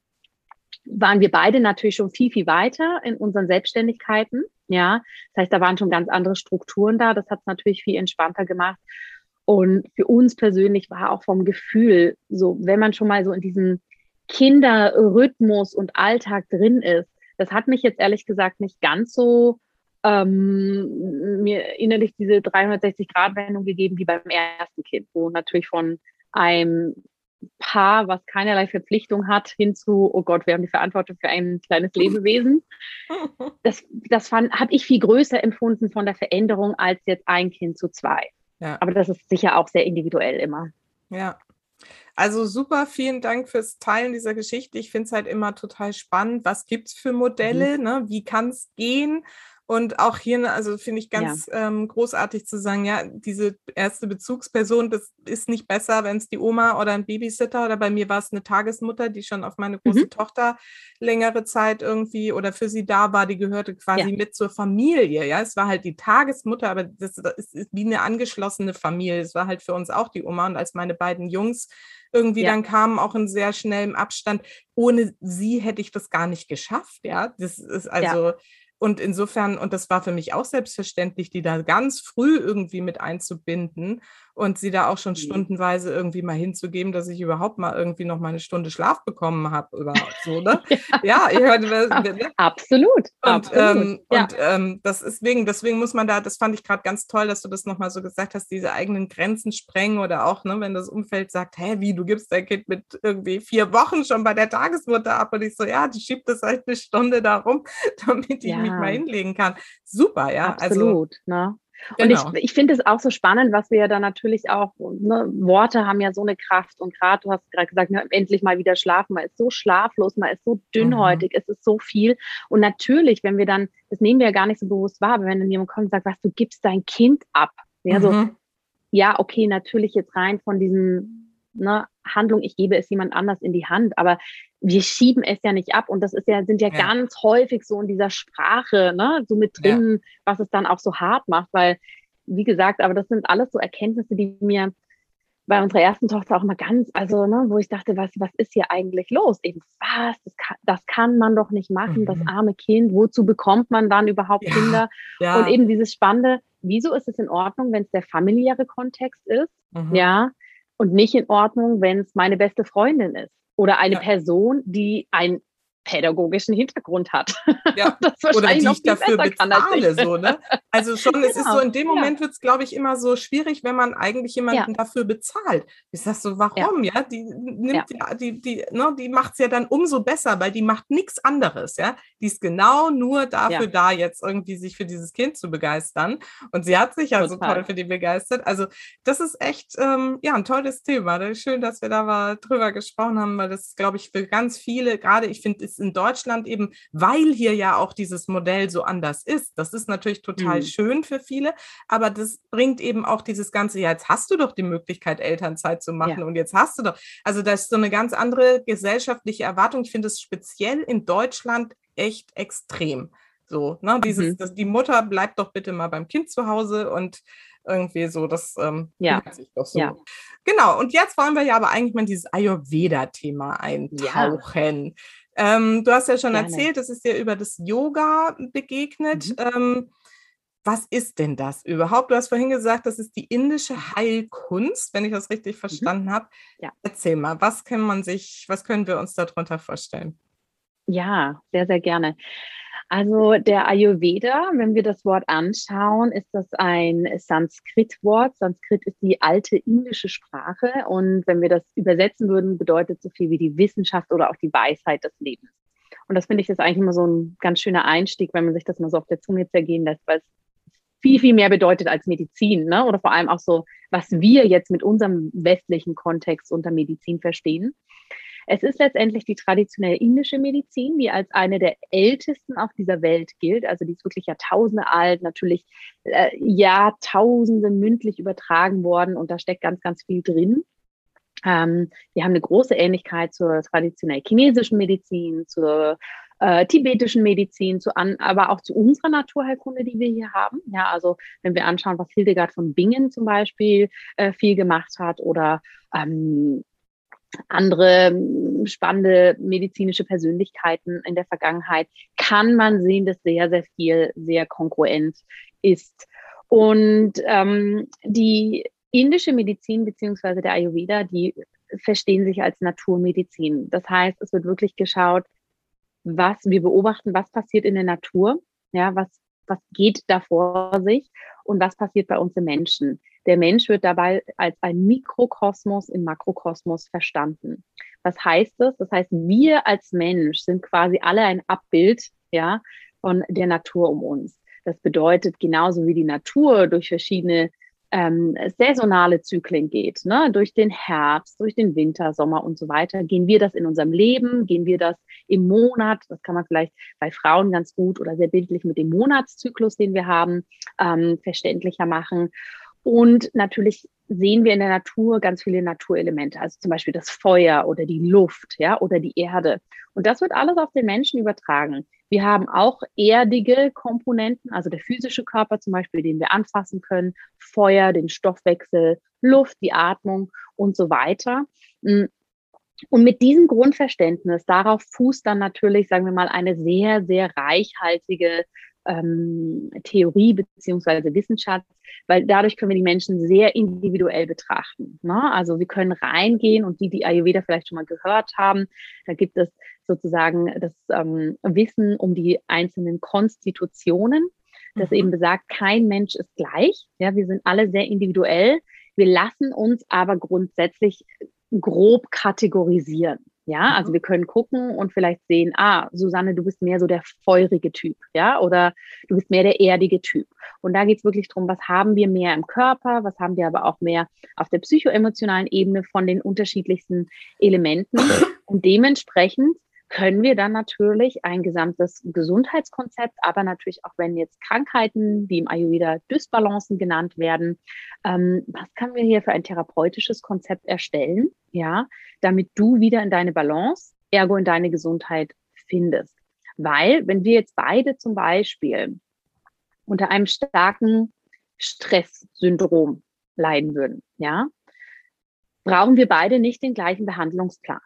waren wir beide natürlich schon viel, viel weiter in unseren Selbstständigkeiten. Ja, das heißt, da waren schon ganz andere Strukturen da. Das hat es natürlich viel entspannter gemacht. Und für uns persönlich war auch vom Gefühl, so, wenn man schon mal so in diesem Kinderrhythmus und Alltag drin ist, das hat mich jetzt ehrlich gesagt nicht ganz so ähm, mir innerlich diese 360-Grad-Wendung gegeben wie beim ersten Kind, wo natürlich von einem Paar, was keinerlei Verpflichtung hat, hinzu, oh Gott, wir haben die Verantwortung für ein kleines Lebewesen. Das, das habe ich viel größer empfunden von der Veränderung als jetzt ein Kind zu zwei. Ja. Aber das ist sicher auch sehr individuell immer. Ja. Also super, vielen Dank fürs Teilen dieser Geschichte. Ich finde es halt immer total spannend. Was gibt es für Modelle? Mhm. Ne? Wie kann es gehen? Und auch hier, ne, also finde ich ganz ja. ähm, großartig zu sagen, ja, diese erste Bezugsperson, das ist nicht besser, wenn es die Oma oder ein Babysitter oder bei mir war es eine Tagesmutter, die schon auf meine große mhm. Tochter längere Zeit irgendwie oder für sie da war, die gehörte quasi ja. mit zur Familie. Ja, es war halt die Tagesmutter, aber das, das ist wie eine angeschlossene Familie. Es war halt für uns auch die Oma. Und als meine beiden Jungs irgendwie ja. dann kamen, auch in sehr schnellem Abstand, ohne sie hätte ich das gar nicht geschafft. Ja, das ist also. Und insofern, und das war für mich auch selbstverständlich, die da ganz früh irgendwie mit einzubinden. Und sie da auch schon mhm. stundenweise irgendwie mal hinzugeben, dass ich überhaupt mal irgendwie noch mal eine Stunde Schlaf bekommen habe oder so, ne? ja, ich hörte, ne? absolut. Und, absolut. Ähm, ja. und ähm, das deswegen, deswegen muss man da, das fand ich gerade ganz toll, dass du das nochmal so gesagt hast, diese eigenen Grenzen sprengen oder auch, ne, wenn das Umfeld sagt, hä, wie, du gibst dein Kind mit irgendwie vier Wochen schon bei der Tagesmutter ab und ich so, ja, die schiebt das halt eine Stunde da rum, damit ich ja. mich mal hinlegen kann. Super, ja. Also absolut, also, ne? Und genau. ich, ich finde es auch so spannend, was wir ja dann natürlich auch, ne, Worte haben ja so eine Kraft. Und gerade, du hast gerade gesagt, ne, endlich mal wieder schlafen. Man ist so schlaflos, man ist so dünnhäutig, mhm. es ist so viel. Und natürlich, wenn wir dann, das nehmen wir ja gar nicht so bewusst wahr, aber wenn dann jemand kommt und sagt, was, du gibst dein Kind ab. Ja, mhm. so, ja, okay, natürlich jetzt rein von diesem ne, Handlung, ich gebe es jemand anders in die Hand, aber wir schieben es ja nicht ab und das ist ja, sind ja, ja. ganz häufig so in dieser Sprache, ne, so mit drin, ja. was es dann auch so hart macht, weil, wie gesagt, aber das sind alles so Erkenntnisse, die mir bei unserer ersten Tochter auch mal ganz, also, ne, wo ich dachte, was, was ist hier eigentlich los? Eben, was, das kann, das kann man doch nicht machen, mhm. das arme Kind, wozu bekommt man dann überhaupt ja. Kinder? Und eben dieses Spannende, wieso ist es in Ordnung, wenn es der familiäre Kontext ist? Mhm. Ja, und nicht in Ordnung, wenn es meine beste Freundin ist oder eine ja. Person, die ein pädagogischen Hintergrund hat. Ja, oder die ich dafür bezahle. So, ne? Also schon, genau. es ist so, genau, in dem Moment ja. wird es, glaube ich, immer so schwierig, wenn man eigentlich jemanden ja. dafür bezahlt. Ich sag so, warum? Ja, ja? die nimmt ja, die, die, ne, die macht es ja dann umso besser, weil die macht nichts anderes, ja. Die ist genau nur dafür da, jetzt irgendwie sich für dieses Kind zu begeistern. Und sie hat sich ja so toll für die begeistert. Also, das ist echt ähm, ja ein tolles Thema. Schön, dass wir da mal drüber gesprochen haben, weil das, glaube ich, für ganz viele, gerade ich finde, ist in Deutschland eben, weil hier ja auch dieses Modell so anders ist. Das ist natürlich total mhm. schön für viele, aber das bringt eben auch dieses ganze, ja, jetzt hast du doch die Möglichkeit, Elternzeit zu machen ja. und jetzt hast du doch, also das ist so eine ganz andere gesellschaftliche Erwartung. Ich finde es speziell in Deutschland echt extrem. So, ne, dieses, mhm. das, die Mutter bleibt doch bitte mal beim Kind zu Hause und irgendwie so, das ähm, ja. sich doch so. Ja. Genau, und jetzt wollen wir ja aber eigentlich mal dieses Ayurveda-Thema eintauchen. Ja. Ähm, du hast ja schon Gerne. erzählt, es ist dir über das Yoga begegnet. Mhm. Ähm, was ist denn das überhaupt? Du hast vorhin gesagt, das ist die indische Heilkunst, wenn ich das richtig mhm. verstanden mhm. habe. Ja. Erzähl mal, was kann man sich, was können wir uns darunter vorstellen? Ja, sehr, sehr gerne. Also der Ayurveda, wenn wir das Wort anschauen, ist das ein Sanskrit-Wort. Sanskrit ist die alte indische Sprache und wenn wir das übersetzen würden, bedeutet so viel wie die Wissenschaft oder auch die Weisheit des Lebens. Und das finde ich ist eigentlich immer so ein ganz schöner Einstieg, wenn man sich das mal so auf der Zunge zergehen lässt, weil es viel, viel mehr bedeutet als Medizin, ne? oder vor allem auch so, was wir jetzt mit unserem westlichen Kontext unter Medizin verstehen. Es ist letztendlich die traditionelle indische Medizin, die als eine der ältesten auf dieser Welt gilt. Also die ist wirklich Jahrtausende alt, natürlich äh, Jahrtausende mündlich übertragen worden und da steckt ganz, ganz viel drin. Ähm, wir haben eine große Ähnlichkeit zur traditionell chinesischen Medizin, zur äh, tibetischen Medizin, zu an, aber auch zu unserer Naturheilkunde, die wir hier haben. Ja, also wenn wir anschauen, was Hildegard von Bingen zum Beispiel äh, viel gemacht hat oder ähm, andere hm, spannende medizinische Persönlichkeiten in der Vergangenheit, kann man sehen, dass sehr, sehr viel sehr konkurrent ist. Und ähm, die indische Medizin beziehungsweise der Ayurveda, die verstehen sich als Naturmedizin. Das heißt, es wird wirklich geschaut, was wir beobachten, was passiert in der Natur, ja, was, was geht da vor sich und was passiert bei uns im Menschen. Der Mensch wird dabei als ein Mikrokosmos im Makrokosmos verstanden. Was heißt das? Das heißt, wir als Mensch sind quasi alle ein Abbild, ja, von der Natur um uns. Das bedeutet, genauso wie die Natur durch verschiedene ähm, saisonale Zyklen geht, ne? durch den Herbst, durch den Winter, Sommer und so weiter, gehen wir das in unserem Leben, gehen wir das im Monat, das kann man vielleicht bei Frauen ganz gut oder sehr bildlich mit dem Monatszyklus, den wir haben, ähm, verständlicher machen. Und natürlich sehen wir in der Natur ganz viele Naturelemente, also zum Beispiel das Feuer oder die Luft, ja, oder die Erde. Und das wird alles auf den Menschen übertragen. Wir haben auch erdige Komponenten, also der physische Körper zum Beispiel, den wir anfassen können, Feuer, den Stoffwechsel, Luft, die Atmung und so weiter. Mm. Und mit diesem Grundverständnis, darauf fußt dann natürlich, sagen wir mal, eine sehr, sehr reichhaltige ähm, Theorie beziehungsweise Wissenschaft, weil dadurch können wir die Menschen sehr individuell betrachten. Ne? Also wir können reingehen und die, die Ayurveda vielleicht schon mal gehört haben, da gibt es sozusagen das ähm, Wissen um die einzelnen Konstitutionen, das mhm. eben besagt, kein Mensch ist gleich. Ja, wir sind alle sehr individuell. Wir lassen uns aber grundsätzlich grob kategorisieren. Ja, also mhm. wir können gucken und vielleicht sehen, ah, Susanne, du bist mehr so der feurige Typ, ja, oder du bist mehr der erdige Typ. Und da geht es wirklich darum, was haben wir mehr im Körper, was haben wir aber auch mehr auf der psychoemotionalen Ebene von den unterschiedlichsten Elementen. Und dementsprechend können wir dann natürlich ein gesamtes Gesundheitskonzept, aber natürlich auch wenn jetzt Krankheiten, die im Ayurveda Dysbalancen genannt werden, ähm, was können wir hier für ein therapeutisches Konzept erstellen, ja, damit du wieder in deine Balance, ergo in deine Gesundheit findest. Weil, wenn wir jetzt beide zum Beispiel unter einem starken Stresssyndrom leiden würden, ja, brauchen wir beide nicht den gleichen Behandlungsplan.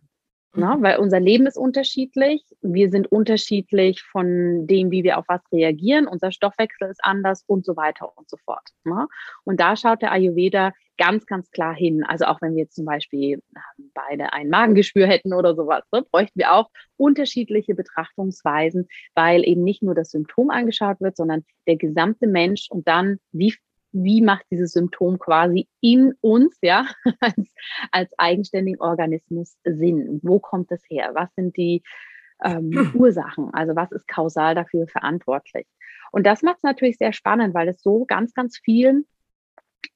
Ne? Weil unser Leben ist unterschiedlich. Wir sind unterschiedlich von dem, wie wir auf was reagieren. Unser Stoffwechsel ist anders und so weiter und so fort. Ne? Und da schaut der Ayurveda ganz, ganz klar hin. Also auch wenn wir jetzt zum Beispiel ähm, beide ein Magengeschwür hätten oder sowas, ne, bräuchten wir auch unterschiedliche Betrachtungsweisen, weil eben nicht nur das Symptom angeschaut wird, sondern der gesamte Mensch und dann, wie wie macht dieses Symptom quasi in uns, ja, als, als eigenständigen Organismus Sinn? Wo kommt es her? Was sind die ähm, Ursachen? Also was ist kausal dafür verantwortlich? Und das macht es natürlich sehr spannend, weil es so ganz, ganz viel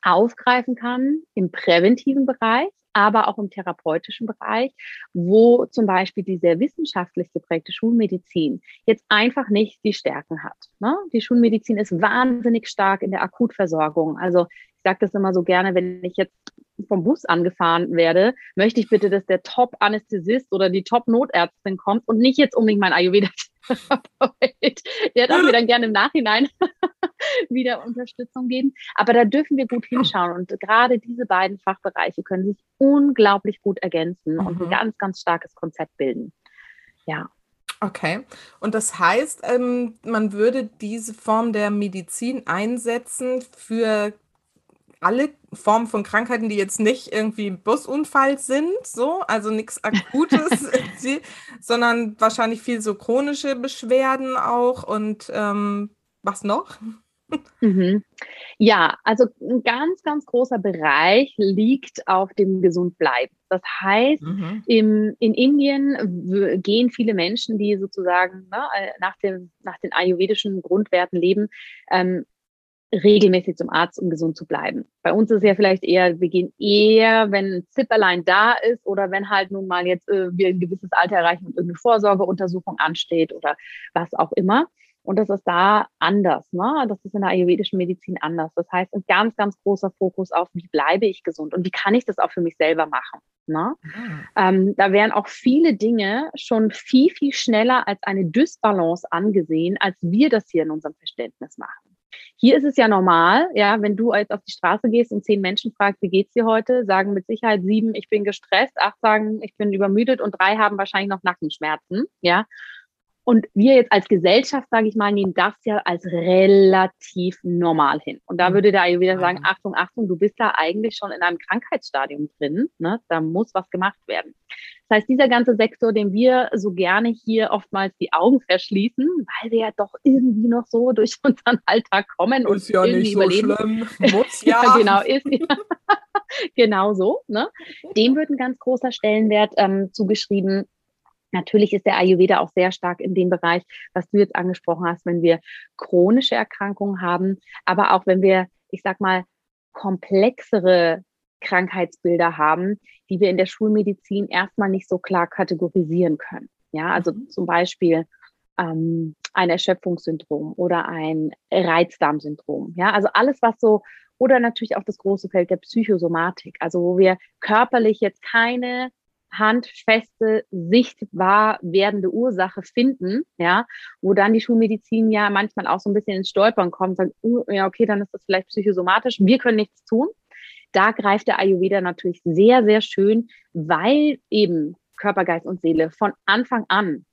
aufgreifen kann im präventiven Bereich, aber auch im therapeutischen Bereich, wo zum Beispiel die sehr wissenschaftlich geprägte Schulmedizin jetzt einfach nicht die Stärken hat. Ne? Die Schulmedizin ist wahnsinnig stark in der Akutversorgung. Also ich sage das immer so gerne, wenn ich jetzt vom Bus angefahren werde, möchte ich bitte, dass der Top-Anästhesist oder die Top-Notärztin kommt und nicht jetzt unbedingt mein Ayurveda der darf mir dann gerne im Nachhinein wieder Unterstützung geben. Aber da dürfen wir gut hinschauen. Und gerade diese beiden Fachbereiche können sich unglaublich gut ergänzen und ein mhm. ganz, ganz starkes Konzept bilden. Ja. Okay. Und das heißt, ähm, man würde diese Form der Medizin einsetzen für alle Formen von Krankheiten, die jetzt nicht irgendwie Busunfall sind, so, also nichts Akutes, sondern wahrscheinlich viel so chronische Beschwerden auch und ähm, was noch? Mhm. Ja, also ein ganz, ganz großer Bereich liegt auf dem Gesundbleiben. Das heißt, mhm. im, in Indien gehen viele Menschen, die sozusagen ne, äh, nach, dem, nach den ayurvedischen Grundwerten leben, ähm, regelmäßig zum Arzt, um gesund zu bleiben. Bei uns ist es ja vielleicht eher, wir gehen eher, wenn ein Zipperlein da ist oder wenn halt nun mal jetzt äh, wir ein gewisses Alter erreichen und irgendeine Vorsorgeuntersuchung ansteht oder was auch immer. Und das ist da anders. Ne? Das ist in der ayurvedischen Medizin anders. Das heißt, ein ganz, ganz großer Fokus auf, wie bleibe ich gesund und wie kann ich das auch für mich selber machen. Ne? Mhm. Ähm, da werden auch viele Dinge schon viel, viel schneller als eine Dysbalance angesehen, als wir das hier in unserem Verständnis machen. Hier ist es ja normal, ja, wenn du jetzt auf die Straße gehst und zehn Menschen fragst, wie geht's dir heute, sagen mit Sicherheit sieben, ich bin gestresst, acht sagen, ich bin übermüdet und drei haben wahrscheinlich noch Nackenschmerzen, ja. Und wir jetzt als Gesellschaft, sage ich mal, nehmen das ja als relativ normal hin. Und da mhm. würde der Ayurveda sagen, Achtung, Achtung, du bist da eigentlich schon in einem Krankheitsstadium drin. Ne? Da muss was gemacht werden. Das heißt, dieser ganze Sektor, den wir so gerne hier oftmals die Augen verschließen, weil wir ja doch irgendwie noch so durch unseren Alltag kommen und ist ja irgendwie nicht so überleben. Schlimm. Muss ja. ja genau, ist ja. genau so. Ne? Dem wird ein ganz großer Stellenwert ähm, zugeschrieben. Natürlich ist der Ayurveda auch sehr stark in dem Bereich, was du jetzt angesprochen hast, wenn wir chronische Erkrankungen haben, aber auch wenn wir, ich sag mal, komplexere Krankheitsbilder haben, die wir in der Schulmedizin erstmal nicht so klar kategorisieren können. Ja, also mhm. zum Beispiel ähm, ein Erschöpfungssyndrom oder ein Reizdarmsyndrom. Ja, also alles, was so, oder natürlich auch das große Feld der Psychosomatik, also wo wir körperlich jetzt keine handfeste, sichtbar werdende Ursache finden, ja, wo dann die Schulmedizin ja manchmal auch so ein bisschen ins Stolpern kommt, sagt, uh, ja, okay, dann ist das vielleicht psychosomatisch, wir können nichts tun. Da greift der Ayurveda natürlich sehr, sehr schön, weil eben Körper, Geist und Seele von Anfang an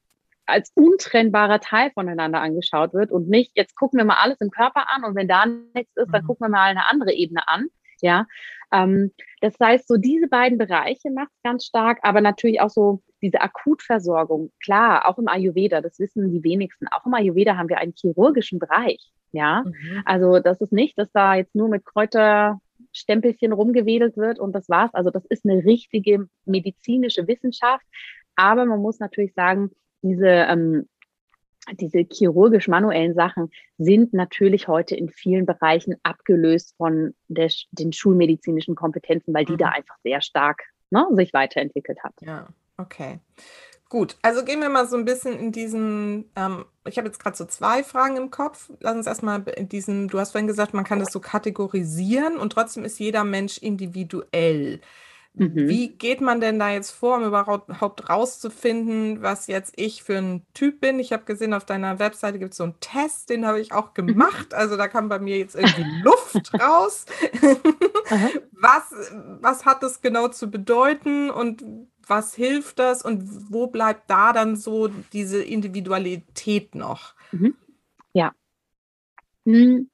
als untrennbarer Teil voneinander angeschaut wird und nicht, jetzt gucken wir mal alles im Körper an und wenn da nichts ist, dann mhm. gucken wir mal eine andere Ebene an. Ja, das heißt, so diese beiden Bereiche macht es ganz stark, aber natürlich auch so diese Akutversorgung. Klar, auch im Ayurveda, das wissen die wenigsten. Auch im Ayurveda haben wir einen chirurgischen Bereich. Ja, mhm. also das ist nicht, dass da jetzt nur mit Kräuterstempelchen rumgewedelt wird und das war's. Also das ist eine richtige medizinische Wissenschaft. Aber man muss natürlich sagen, diese ähm, diese chirurgisch-manuellen Sachen sind natürlich heute in vielen Bereichen abgelöst von der, den schulmedizinischen Kompetenzen, weil die mhm. da einfach sehr stark ne, sich weiterentwickelt hat. Ja, okay. Gut, also gehen wir mal so ein bisschen in diesen, ähm, ich habe jetzt gerade so zwei Fragen im Kopf. Lass uns erstmal in diesen, du hast vorhin gesagt, man kann das so kategorisieren und trotzdem ist jeder Mensch individuell. Mhm. Wie geht man denn da jetzt vor, um überhaupt rauszufinden, was jetzt ich für ein Typ bin? Ich habe gesehen, auf deiner Webseite gibt es so einen Test, den habe ich auch mhm. gemacht. Also da kam bei mir jetzt irgendwie Luft raus. was, was hat das genau zu bedeuten und was hilft das und wo bleibt da dann so diese Individualität noch? Mhm. Ja. Hm.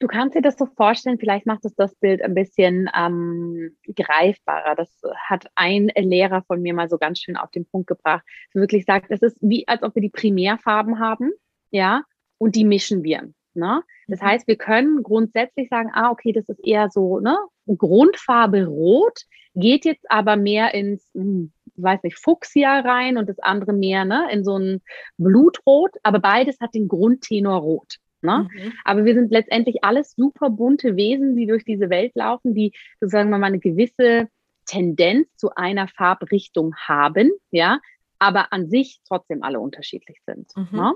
Du kannst dir das so vorstellen, vielleicht macht es das Bild ein bisschen ähm, greifbarer. Das hat ein Lehrer von mir mal so ganz schön auf den Punkt gebracht. Wirklich sagt, es ist wie, als ob wir die Primärfarben haben, ja, und die mischen wir. Ne? Das mhm. heißt, wir können grundsätzlich sagen, ah, okay, das ist eher so, ne, Grundfarbe rot, geht jetzt aber mehr ins, hm, weiß nicht, Fuchsia rein und das andere mehr, ne, in so ein Blutrot, aber beides hat den Grundtenor rot. Ne? Mhm. Aber wir sind letztendlich alles super bunte Wesen, die durch diese Welt laufen, die sozusagen mal eine gewisse Tendenz zu einer Farbrichtung haben, ja, aber an sich trotzdem alle unterschiedlich sind. Mhm. Ne?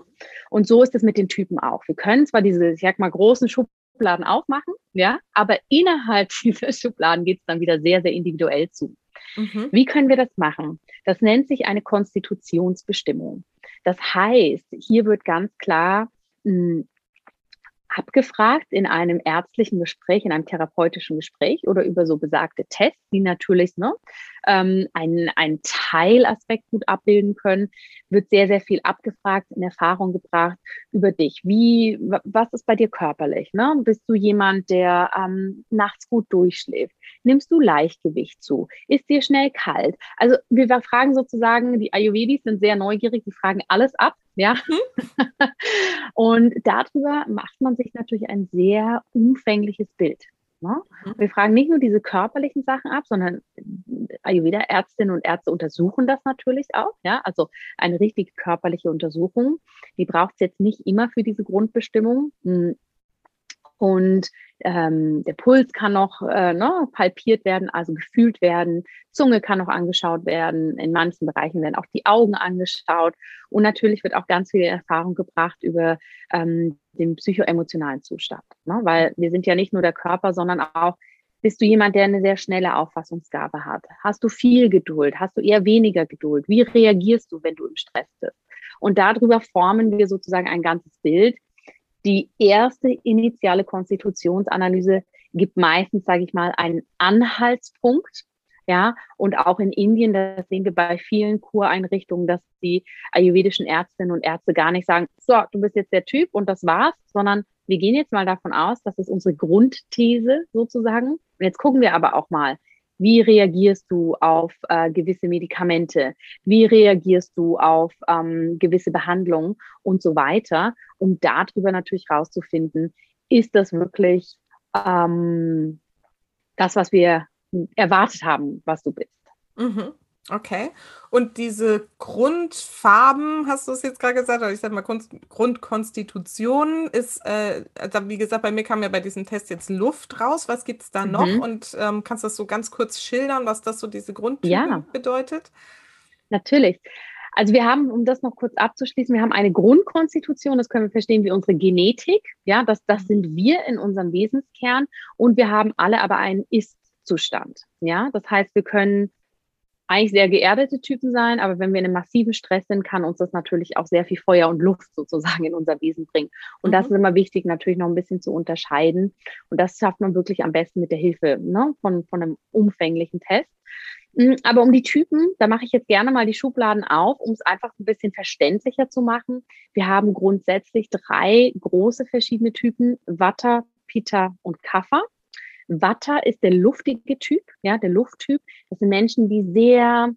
Und so ist es mit den Typen auch. Wir können zwar diese, ich sag mal, großen Schubladen aufmachen, ja, aber innerhalb dieser Schubladen geht es dann wieder sehr, sehr individuell zu. Mhm. Wie können wir das machen? Das nennt sich eine Konstitutionsbestimmung. Das heißt, hier wird ganz klar hm, abgefragt in einem ärztlichen Gespräch, in einem therapeutischen Gespräch oder über so besagte Tests, die natürlich ne, ähm, einen, einen Teilaspekt gut abbilden können, wird sehr, sehr viel abgefragt, in Erfahrung gebracht über dich. Wie, was ist bei dir körperlich? Ne? Bist du jemand, der ähm, nachts gut durchschläft? Nimmst du Leichtgewicht zu? Ist dir schnell kalt? Also wir fragen sozusagen, die Ayurvedis sind sehr neugierig, die fragen alles ab ja. Mhm. Und darüber macht man sich natürlich ein sehr umfängliches Bild. Ne? Mhm. Wir fragen nicht nur diese körperlichen Sachen ab, sondern Ayurveda-Ärztinnen und Ärzte untersuchen das natürlich auch. Ja? Also eine richtige körperliche Untersuchung. Die braucht es jetzt nicht immer für diese Grundbestimmung. Hm. Und ähm, der Puls kann noch äh, ne, palpiert werden, also gefühlt werden. Zunge kann noch angeschaut werden. In manchen Bereichen werden auch die Augen angeschaut. Und natürlich wird auch ganz viel Erfahrung gebracht über ähm, den psychoemotionalen Zustand. Ne? Weil wir sind ja nicht nur der Körper, sondern auch, bist du jemand, der eine sehr schnelle Auffassungsgabe hat? Hast du viel Geduld? Hast du eher weniger Geduld? Wie reagierst du, wenn du im Stress bist? Und darüber formen wir sozusagen ein ganzes Bild, die erste initiale Konstitutionsanalyse gibt meistens, sage ich mal, einen Anhaltspunkt. Ja, und auch in Indien, das sehen wir bei vielen Kureinrichtungen, dass die ayurvedischen Ärztinnen und Ärzte gar nicht sagen, so, du bist jetzt der Typ und das war's, sondern wir gehen jetzt mal davon aus, das ist unsere Grundthese sozusagen. Und jetzt gucken wir aber auch mal, wie reagierst du auf äh, gewisse Medikamente? Wie reagierst du auf ähm, gewisse Behandlungen und so weiter, um darüber natürlich rauszufinden, ist das wirklich ähm, das, was wir erwartet haben, was du bist? Mhm. Okay. Und diese Grundfarben, hast du es jetzt gerade gesagt, oder ich sag mal Grundkonstitution ist, äh, also wie gesagt, bei mir kam ja bei diesem Test jetzt Luft raus. Was gibt es da mhm. noch? Und ähm, kannst du das so ganz kurz schildern, was das so diese Grundtypen ja. bedeutet? Natürlich. Also wir haben, um das noch kurz abzuschließen, wir haben eine Grundkonstitution, das können wir verstehen wie unsere Genetik. Ja, das, das mhm. sind wir in unserem Wesenskern und wir haben alle aber einen Ist-Zustand. Ja, das heißt, wir können eigentlich sehr geerdete Typen sein, aber wenn wir in einem massiven Stress sind, kann uns das natürlich auch sehr viel Feuer und Luft sozusagen in unser Wesen bringen. Und mhm. das ist immer wichtig, natürlich noch ein bisschen zu unterscheiden. Und das schafft man wirklich am besten mit der Hilfe ne, von, von einem umfänglichen Test. Mm, aber um die Typen, da mache ich jetzt gerne mal die Schubladen auf, um es einfach ein bisschen verständlicher zu machen. Wir haben grundsätzlich drei große verschiedene Typen, Watter, Pitta und Kaffer. Watter ist der luftige Typ, ja, der Lufttyp. Das sind Menschen, die sehr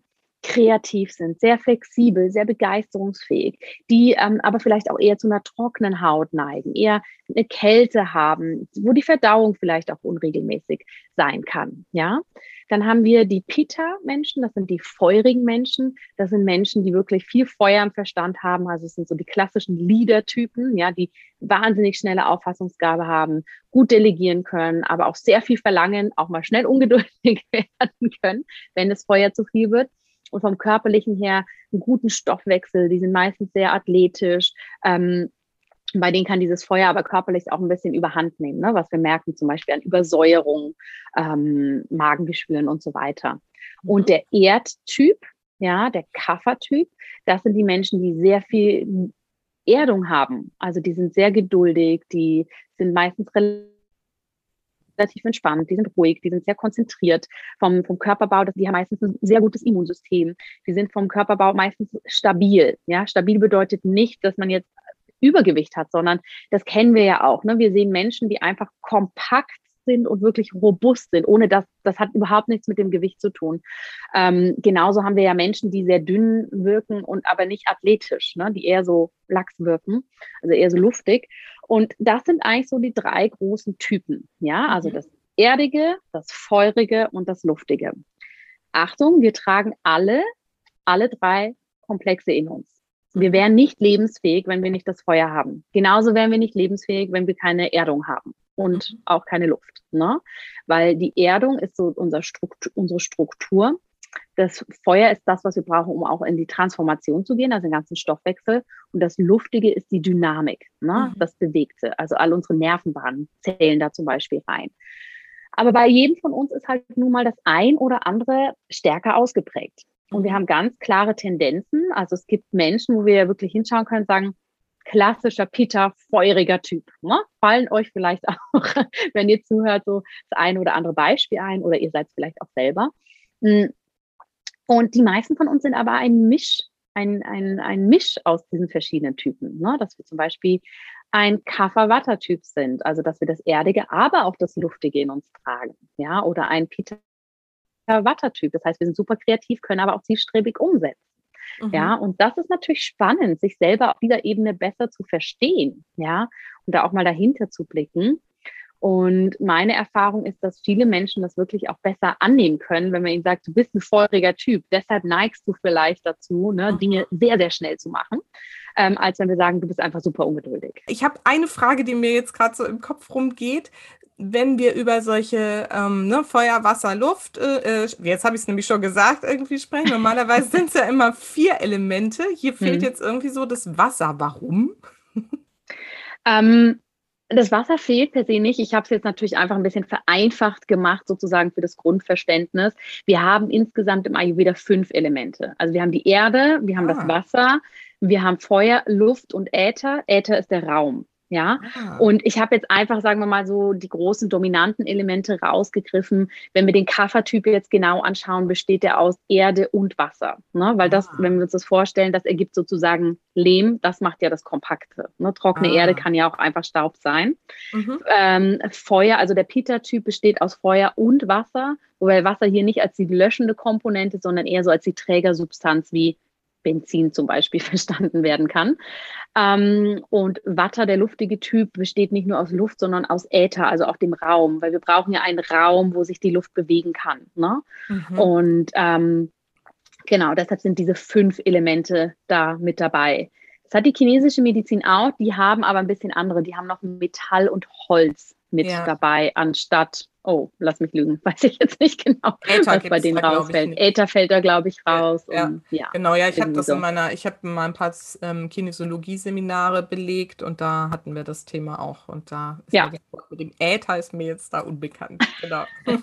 kreativ sind, sehr flexibel, sehr begeisterungsfähig, die ähm, aber vielleicht auch eher zu einer trockenen Haut neigen, eher eine Kälte haben, wo die Verdauung vielleicht auch unregelmäßig sein kann. Ja, dann haben wir die Pita-Menschen, das sind die feurigen Menschen, das sind Menschen, die wirklich viel Feuer im Verstand haben, also es sind so die klassischen Leader-Typen, ja, die wahnsinnig schnelle Auffassungsgabe haben, gut delegieren können, aber auch sehr viel verlangen, auch mal schnell ungeduldig werden können, wenn das Feuer zu viel wird und vom körperlichen her einen guten Stoffwechsel. Die sind meistens sehr athletisch. Ähm, bei denen kann dieses Feuer aber körperlich auch ein bisschen überhand nehmen, ne? was wir merken zum Beispiel an Übersäuerung, ähm, Magengeschwüren und so weiter. Mhm. Und der Erdtyp, ja, der Kaffertyp, das sind die Menschen, die sehr viel Erdung haben. Also die sind sehr geduldig, die sind meistens relativ relativ entspannt, die sind ruhig, die sind sehr konzentriert vom, vom Körperbau, die haben meistens ein sehr gutes Immunsystem. Die sind vom Körperbau meistens stabil. Ja, stabil bedeutet nicht, dass man jetzt Übergewicht hat, sondern das kennen wir ja auch. Ne? Wir sehen Menschen, die einfach kompakt sind und wirklich robust sind, ohne dass das hat überhaupt nichts mit dem Gewicht zu tun. Ähm, genauso haben wir ja Menschen, die sehr dünn wirken und aber nicht athletisch, ne? die eher so lax wirken, also eher so luftig. Und das sind eigentlich so die drei großen Typen. Ja, also mhm. das Erdige, das Feurige und das Luftige. Achtung, wir tragen alle, alle drei Komplexe in uns. Wir wären nicht lebensfähig, wenn wir nicht das Feuer haben. Genauso wären wir nicht lebensfähig, wenn wir keine Erdung haben und auch keine Luft. Ne? Weil die Erdung ist so unser Struktur, unsere Struktur das Feuer ist das, was wir brauchen, um auch in die Transformation zu gehen, also den ganzen Stoffwechsel. Und das Luftige ist die Dynamik, ne? Mhm. das Bewegte. Also all unsere Nervenbahnen zählen da zum Beispiel rein. Aber bei jedem von uns ist halt nun mal das ein oder andere stärker ausgeprägt. Und wir mhm. haben ganz klare Tendenzen. Also es gibt Menschen, wo wir wirklich hinschauen können, sagen, klassischer Peter, feuriger Typ. Ne? Fallen euch vielleicht auch, wenn ihr zuhört, so das eine oder andere Beispiel ein oder ihr seid es vielleicht auch selber. Hm, und die meisten von uns sind aber ein Misch, ein, ein, ein Misch aus diesen verschiedenen Typen. Ne? Dass wir zum Beispiel ein Kaffer-Watter-Typ sind, also dass wir das Erdige, aber auch das Luftige in uns tragen. Ja, oder ein Peter-Watter-Typ. Das heißt, wir sind super kreativ, können aber auch zielstrebig umsetzen. Mhm. Ja, und das ist natürlich spannend, sich selber auf dieser Ebene besser zu verstehen. Ja, und da auch mal dahinter zu blicken. Und meine Erfahrung ist, dass viele Menschen das wirklich auch besser annehmen können, wenn man ihnen sagt, du bist ein feuriger Typ, deshalb neigst du vielleicht dazu, ne, mhm. Dinge sehr, sehr schnell zu machen, ähm, als wenn wir sagen, du bist einfach super ungeduldig. Ich habe eine Frage, die mir jetzt gerade so im Kopf rumgeht. Wenn wir über solche ähm, ne, Feuer, Wasser, Luft, äh, äh jetzt habe ich es nämlich schon gesagt, irgendwie sprechen. Normalerweise sind es ja immer vier Elemente. Hier fehlt mhm. jetzt irgendwie so das Wasser. Warum? Ähm, das Wasser fehlt per se nicht. Ich habe es jetzt natürlich einfach ein bisschen vereinfacht gemacht, sozusagen für das Grundverständnis. Wir haben insgesamt im Ayurveda fünf Elemente. Also wir haben die Erde, wir haben ah. das Wasser, wir haben Feuer, Luft und Äther. Äther ist der Raum. Ja, ah. und ich habe jetzt einfach, sagen wir mal so, die großen dominanten Elemente rausgegriffen. Wenn wir den Kaffertyp jetzt genau anschauen, besteht er aus Erde und Wasser. Ne? Weil das, ah. wenn wir uns das vorstellen, das ergibt sozusagen Lehm, das macht ja das Kompakte. Ne? Trockene ah. Erde kann ja auch einfach Staub sein. Mhm. Ähm, Feuer, also der Peter-Typ besteht aus Feuer und Wasser, wobei Wasser hier nicht als die löschende Komponente, sondern eher so als die Trägersubstanz wie Benzin zum Beispiel verstanden werden kann. Ähm, und Watter, der luftige Typ, besteht nicht nur aus Luft, sondern aus Äther, also auch dem Raum, weil wir brauchen ja einen Raum, wo sich die Luft bewegen kann. Ne? Mhm. Und ähm, genau, deshalb sind diese fünf Elemente da mit dabei. Das hat die chinesische Medizin auch, die haben aber ein bisschen andere. Die haben noch Metall und Holz mit ja. dabei, anstatt, oh, lass mich lügen, weiß ich jetzt nicht genau, Äther was bei denen rausfällt. Äther fällt da, glaube ich, raus. Ja, und, ja. genau, ja, ich habe das so. in meiner, ich habe mal ein paar ähm, Kinesiologie-Seminare belegt und da hatten wir das Thema auch. Und da ist ja. mit dem Äther ist mir jetzt da unbekannt. Genau.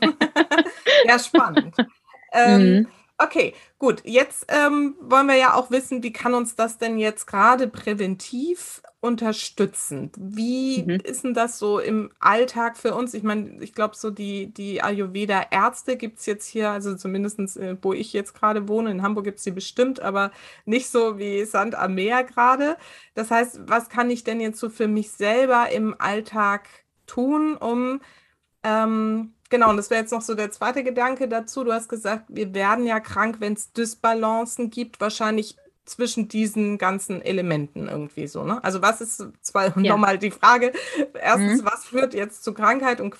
ja, spannend. ähm, mhm. Okay, gut. Jetzt ähm, wollen wir ja auch wissen, wie kann uns das denn jetzt gerade präventiv unterstützend. Wie mhm. ist denn das so im Alltag für uns? Ich meine, ich glaube, so die, die Ayurveda-Ärzte gibt es jetzt hier, also zumindest äh, wo ich jetzt gerade wohne, in Hamburg gibt es die bestimmt, aber nicht so wie Sand am Meer gerade. Das heißt, was kann ich denn jetzt so für mich selber im Alltag tun, um ähm, genau, und das wäre jetzt noch so der zweite Gedanke dazu. Du hast gesagt, wir werden ja krank, wenn es Dysbalancen gibt, wahrscheinlich zwischen diesen ganzen Elementen irgendwie so. Ne? Also was ist zwar ja. nochmal die Frage, erstens, mhm. was führt jetzt zu Krankheit und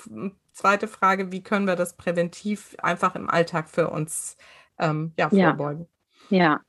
zweite Frage, wie können wir das präventiv einfach im Alltag für uns ähm, ja, vorbeugen? Ja. ja.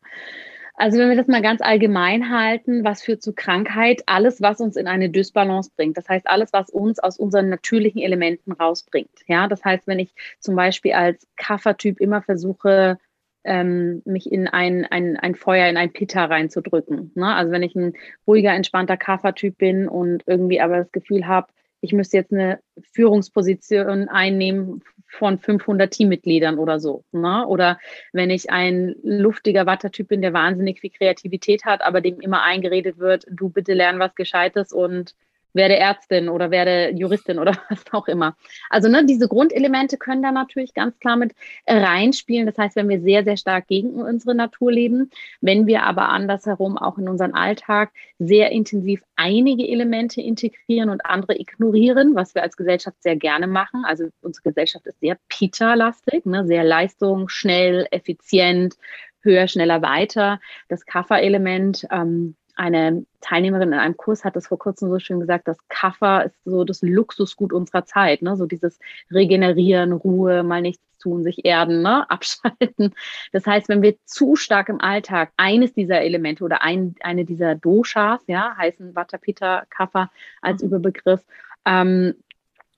Also wenn wir das mal ganz allgemein halten, was führt zu Krankheit? Alles, was uns in eine Dysbalance bringt. Das heißt, alles, was uns aus unseren natürlichen Elementen rausbringt. Ja, das heißt, wenn ich zum Beispiel als Kaffertyp immer versuche, ähm, mich in ein, ein, ein Feuer, in ein Pitta reinzudrücken. Ne? Also wenn ich ein ruhiger, entspannter Kaffertyp bin und irgendwie aber das Gefühl habe, ich müsste jetzt eine Führungsposition einnehmen von 500 Teammitgliedern oder so. Ne? Oder wenn ich ein luftiger Wattertyp bin, der wahnsinnig viel Kreativität hat, aber dem immer eingeredet wird, du bitte lern was Gescheites und werde Ärztin oder werde Juristin oder was auch immer. Also ne, diese Grundelemente können da natürlich ganz klar mit reinspielen. Das heißt, wenn wir sehr, sehr stark gegen unsere Natur leben, wenn wir aber andersherum auch in unseren Alltag sehr intensiv einige Elemente integrieren und andere ignorieren, was wir als Gesellschaft sehr gerne machen. Also unsere Gesellschaft ist sehr Pita-lastig, ne, sehr leistung, schnell, effizient, höher, schneller, weiter. Das Kaffer-Element ähm, eine Teilnehmerin in einem Kurs hat das vor kurzem so schön gesagt, das Kaffer ist so das Luxusgut unserer Zeit, ne? so dieses Regenerieren, Ruhe, mal nichts tun, sich erden, ne? abschalten. Das heißt, wenn wir zu stark im Alltag eines dieser Elemente oder ein, eine dieser Doshas, ja, heißen Vata, Pitta, Kaffer als mhm. Überbegriff, ähm,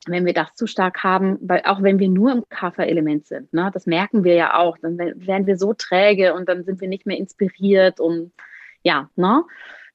wenn wir das zu stark haben, weil auch wenn wir nur im Kaffer-Element sind, ne, das merken wir ja auch, dann werden wir so träge und dann sind wir nicht mehr inspiriert und ja, ne?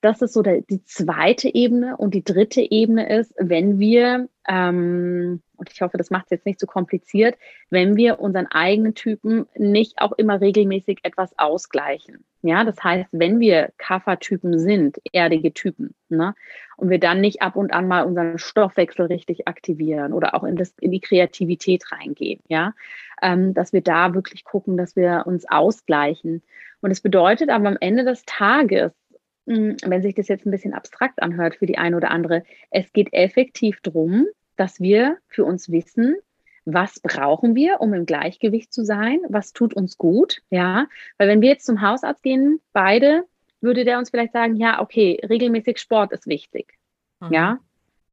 Das ist so der, die zweite Ebene. Und die dritte Ebene ist, wenn wir, ähm, und ich hoffe, das macht es jetzt nicht zu so kompliziert, wenn wir unseren eigenen Typen nicht auch immer regelmäßig etwas ausgleichen. Ja, das heißt, wenn wir Kaffertypen sind, erdige Typen, ne, und wir dann nicht ab und an mal unseren Stoffwechsel richtig aktivieren oder auch in, das, in die Kreativität reingehen, ja, ähm, dass wir da wirklich gucken, dass wir uns ausgleichen. Und es bedeutet aber am Ende des Tages, hm, wenn sich das jetzt ein bisschen abstrakt anhört für die eine oder andere, es geht effektiv darum, dass wir für uns wissen, was brauchen wir, um im Gleichgewicht zu sein, was tut uns gut, ja, weil wenn wir jetzt zum Hausarzt gehen, beide, würde der uns vielleicht sagen, ja, okay, regelmäßig Sport ist wichtig, mhm. ja.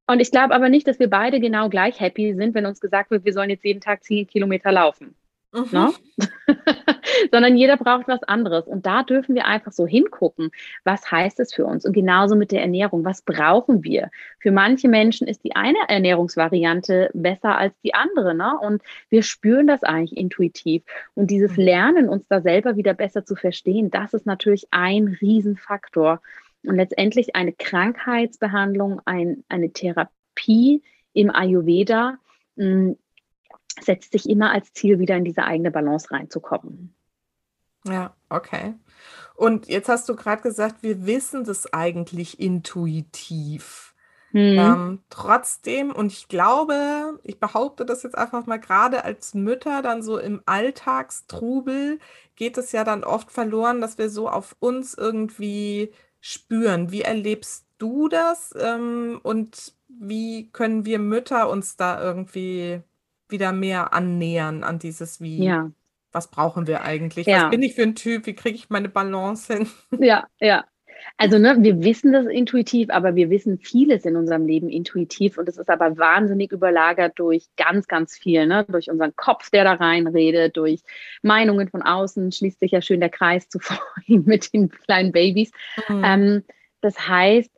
Und ich glaube aber nicht, dass wir beide genau gleich happy sind, wenn uns gesagt wird, wir sollen jetzt jeden Tag zehn Kilometer laufen. Mhm. Ne? Sondern jeder braucht was anderes. Und da dürfen wir einfach so hingucken, was heißt es für uns? Und genauso mit der Ernährung, was brauchen wir? Für manche Menschen ist die eine Ernährungsvariante besser als die andere. Ne? Und wir spüren das eigentlich intuitiv. Und dieses mhm. Lernen, uns da selber wieder besser zu verstehen, das ist natürlich ein Riesenfaktor. Und letztendlich eine Krankheitsbehandlung, ein, eine Therapie im Ayurveda, hm, setzt sich immer als Ziel, wieder in diese eigene Balance reinzukommen. Ja, okay. Und jetzt hast du gerade gesagt, wir wissen das eigentlich intuitiv. Mhm. Ähm, trotzdem, und ich glaube, ich behaupte das jetzt einfach mal gerade als Mütter, dann so im Alltagstrubel geht es ja dann oft verloren, dass wir so auf uns irgendwie spüren. Wie erlebst du das? Ähm, und wie können wir Mütter uns da irgendwie wieder mehr annähern an dieses wie. Ja. Was brauchen wir eigentlich? Ja. Was bin ich für ein Typ? Wie kriege ich meine Balance hin? Ja, ja. Also ne, wir wissen das intuitiv, aber wir wissen vieles in unserem Leben intuitiv und es ist aber wahnsinnig überlagert durch ganz, ganz viel, ne? durch unseren Kopf, der da reinredet, durch Meinungen von außen, schließt sich ja schön der Kreis zu vorhin mit den kleinen Babys. Mhm. Ähm, das heißt,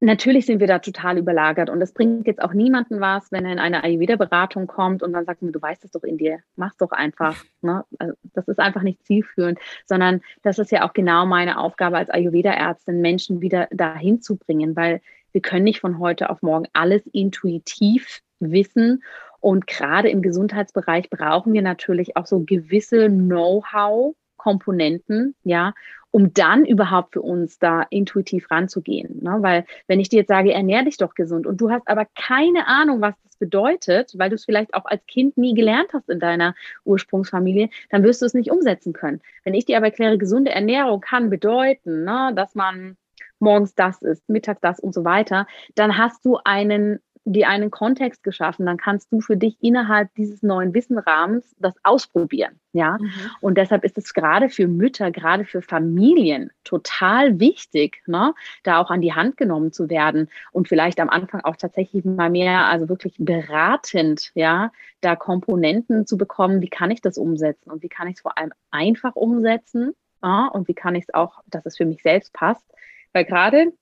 Natürlich sind wir da total überlagert und es bringt jetzt auch niemanden was, wenn er in eine Ayurveda-Beratung kommt und dann sagt mir, du weißt es doch in dir, mach's doch einfach. Ne? Also das ist einfach nicht zielführend, sondern das ist ja auch genau meine Aufgabe als Ayurveda-Ärztin, Menschen wieder dahin zu bringen, weil wir können nicht von heute auf morgen alles intuitiv wissen und gerade im Gesundheitsbereich brauchen wir natürlich auch so gewisse Know-how, Komponenten, ja, um dann überhaupt für uns da intuitiv ranzugehen. Ne? Weil wenn ich dir jetzt sage, ernähr dich doch gesund und du hast aber keine Ahnung, was das bedeutet, weil du es vielleicht auch als Kind nie gelernt hast in deiner Ursprungsfamilie, dann wirst du es nicht umsetzen können. Wenn ich dir aber erkläre, gesunde Ernährung kann bedeuten, ne, dass man morgens das ist, mittags das und so weiter, dann hast du einen dir einen Kontext geschaffen, dann kannst du für dich innerhalb dieses neuen Wissenrahmens das ausprobieren. Ja, mhm. und deshalb ist es gerade für Mütter, gerade für Familien total wichtig, ne, da auch an die Hand genommen zu werden und vielleicht am Anfang auch tatsächlich mal mehr, also wirklich beratend, ja, da Komponenten zu bekommen, wie kann ich das umsetzen und wie kann ich es vor allem einfach umsetzen ja, und wie kann ich es auch, dass es für mich selbst passt, weil gerade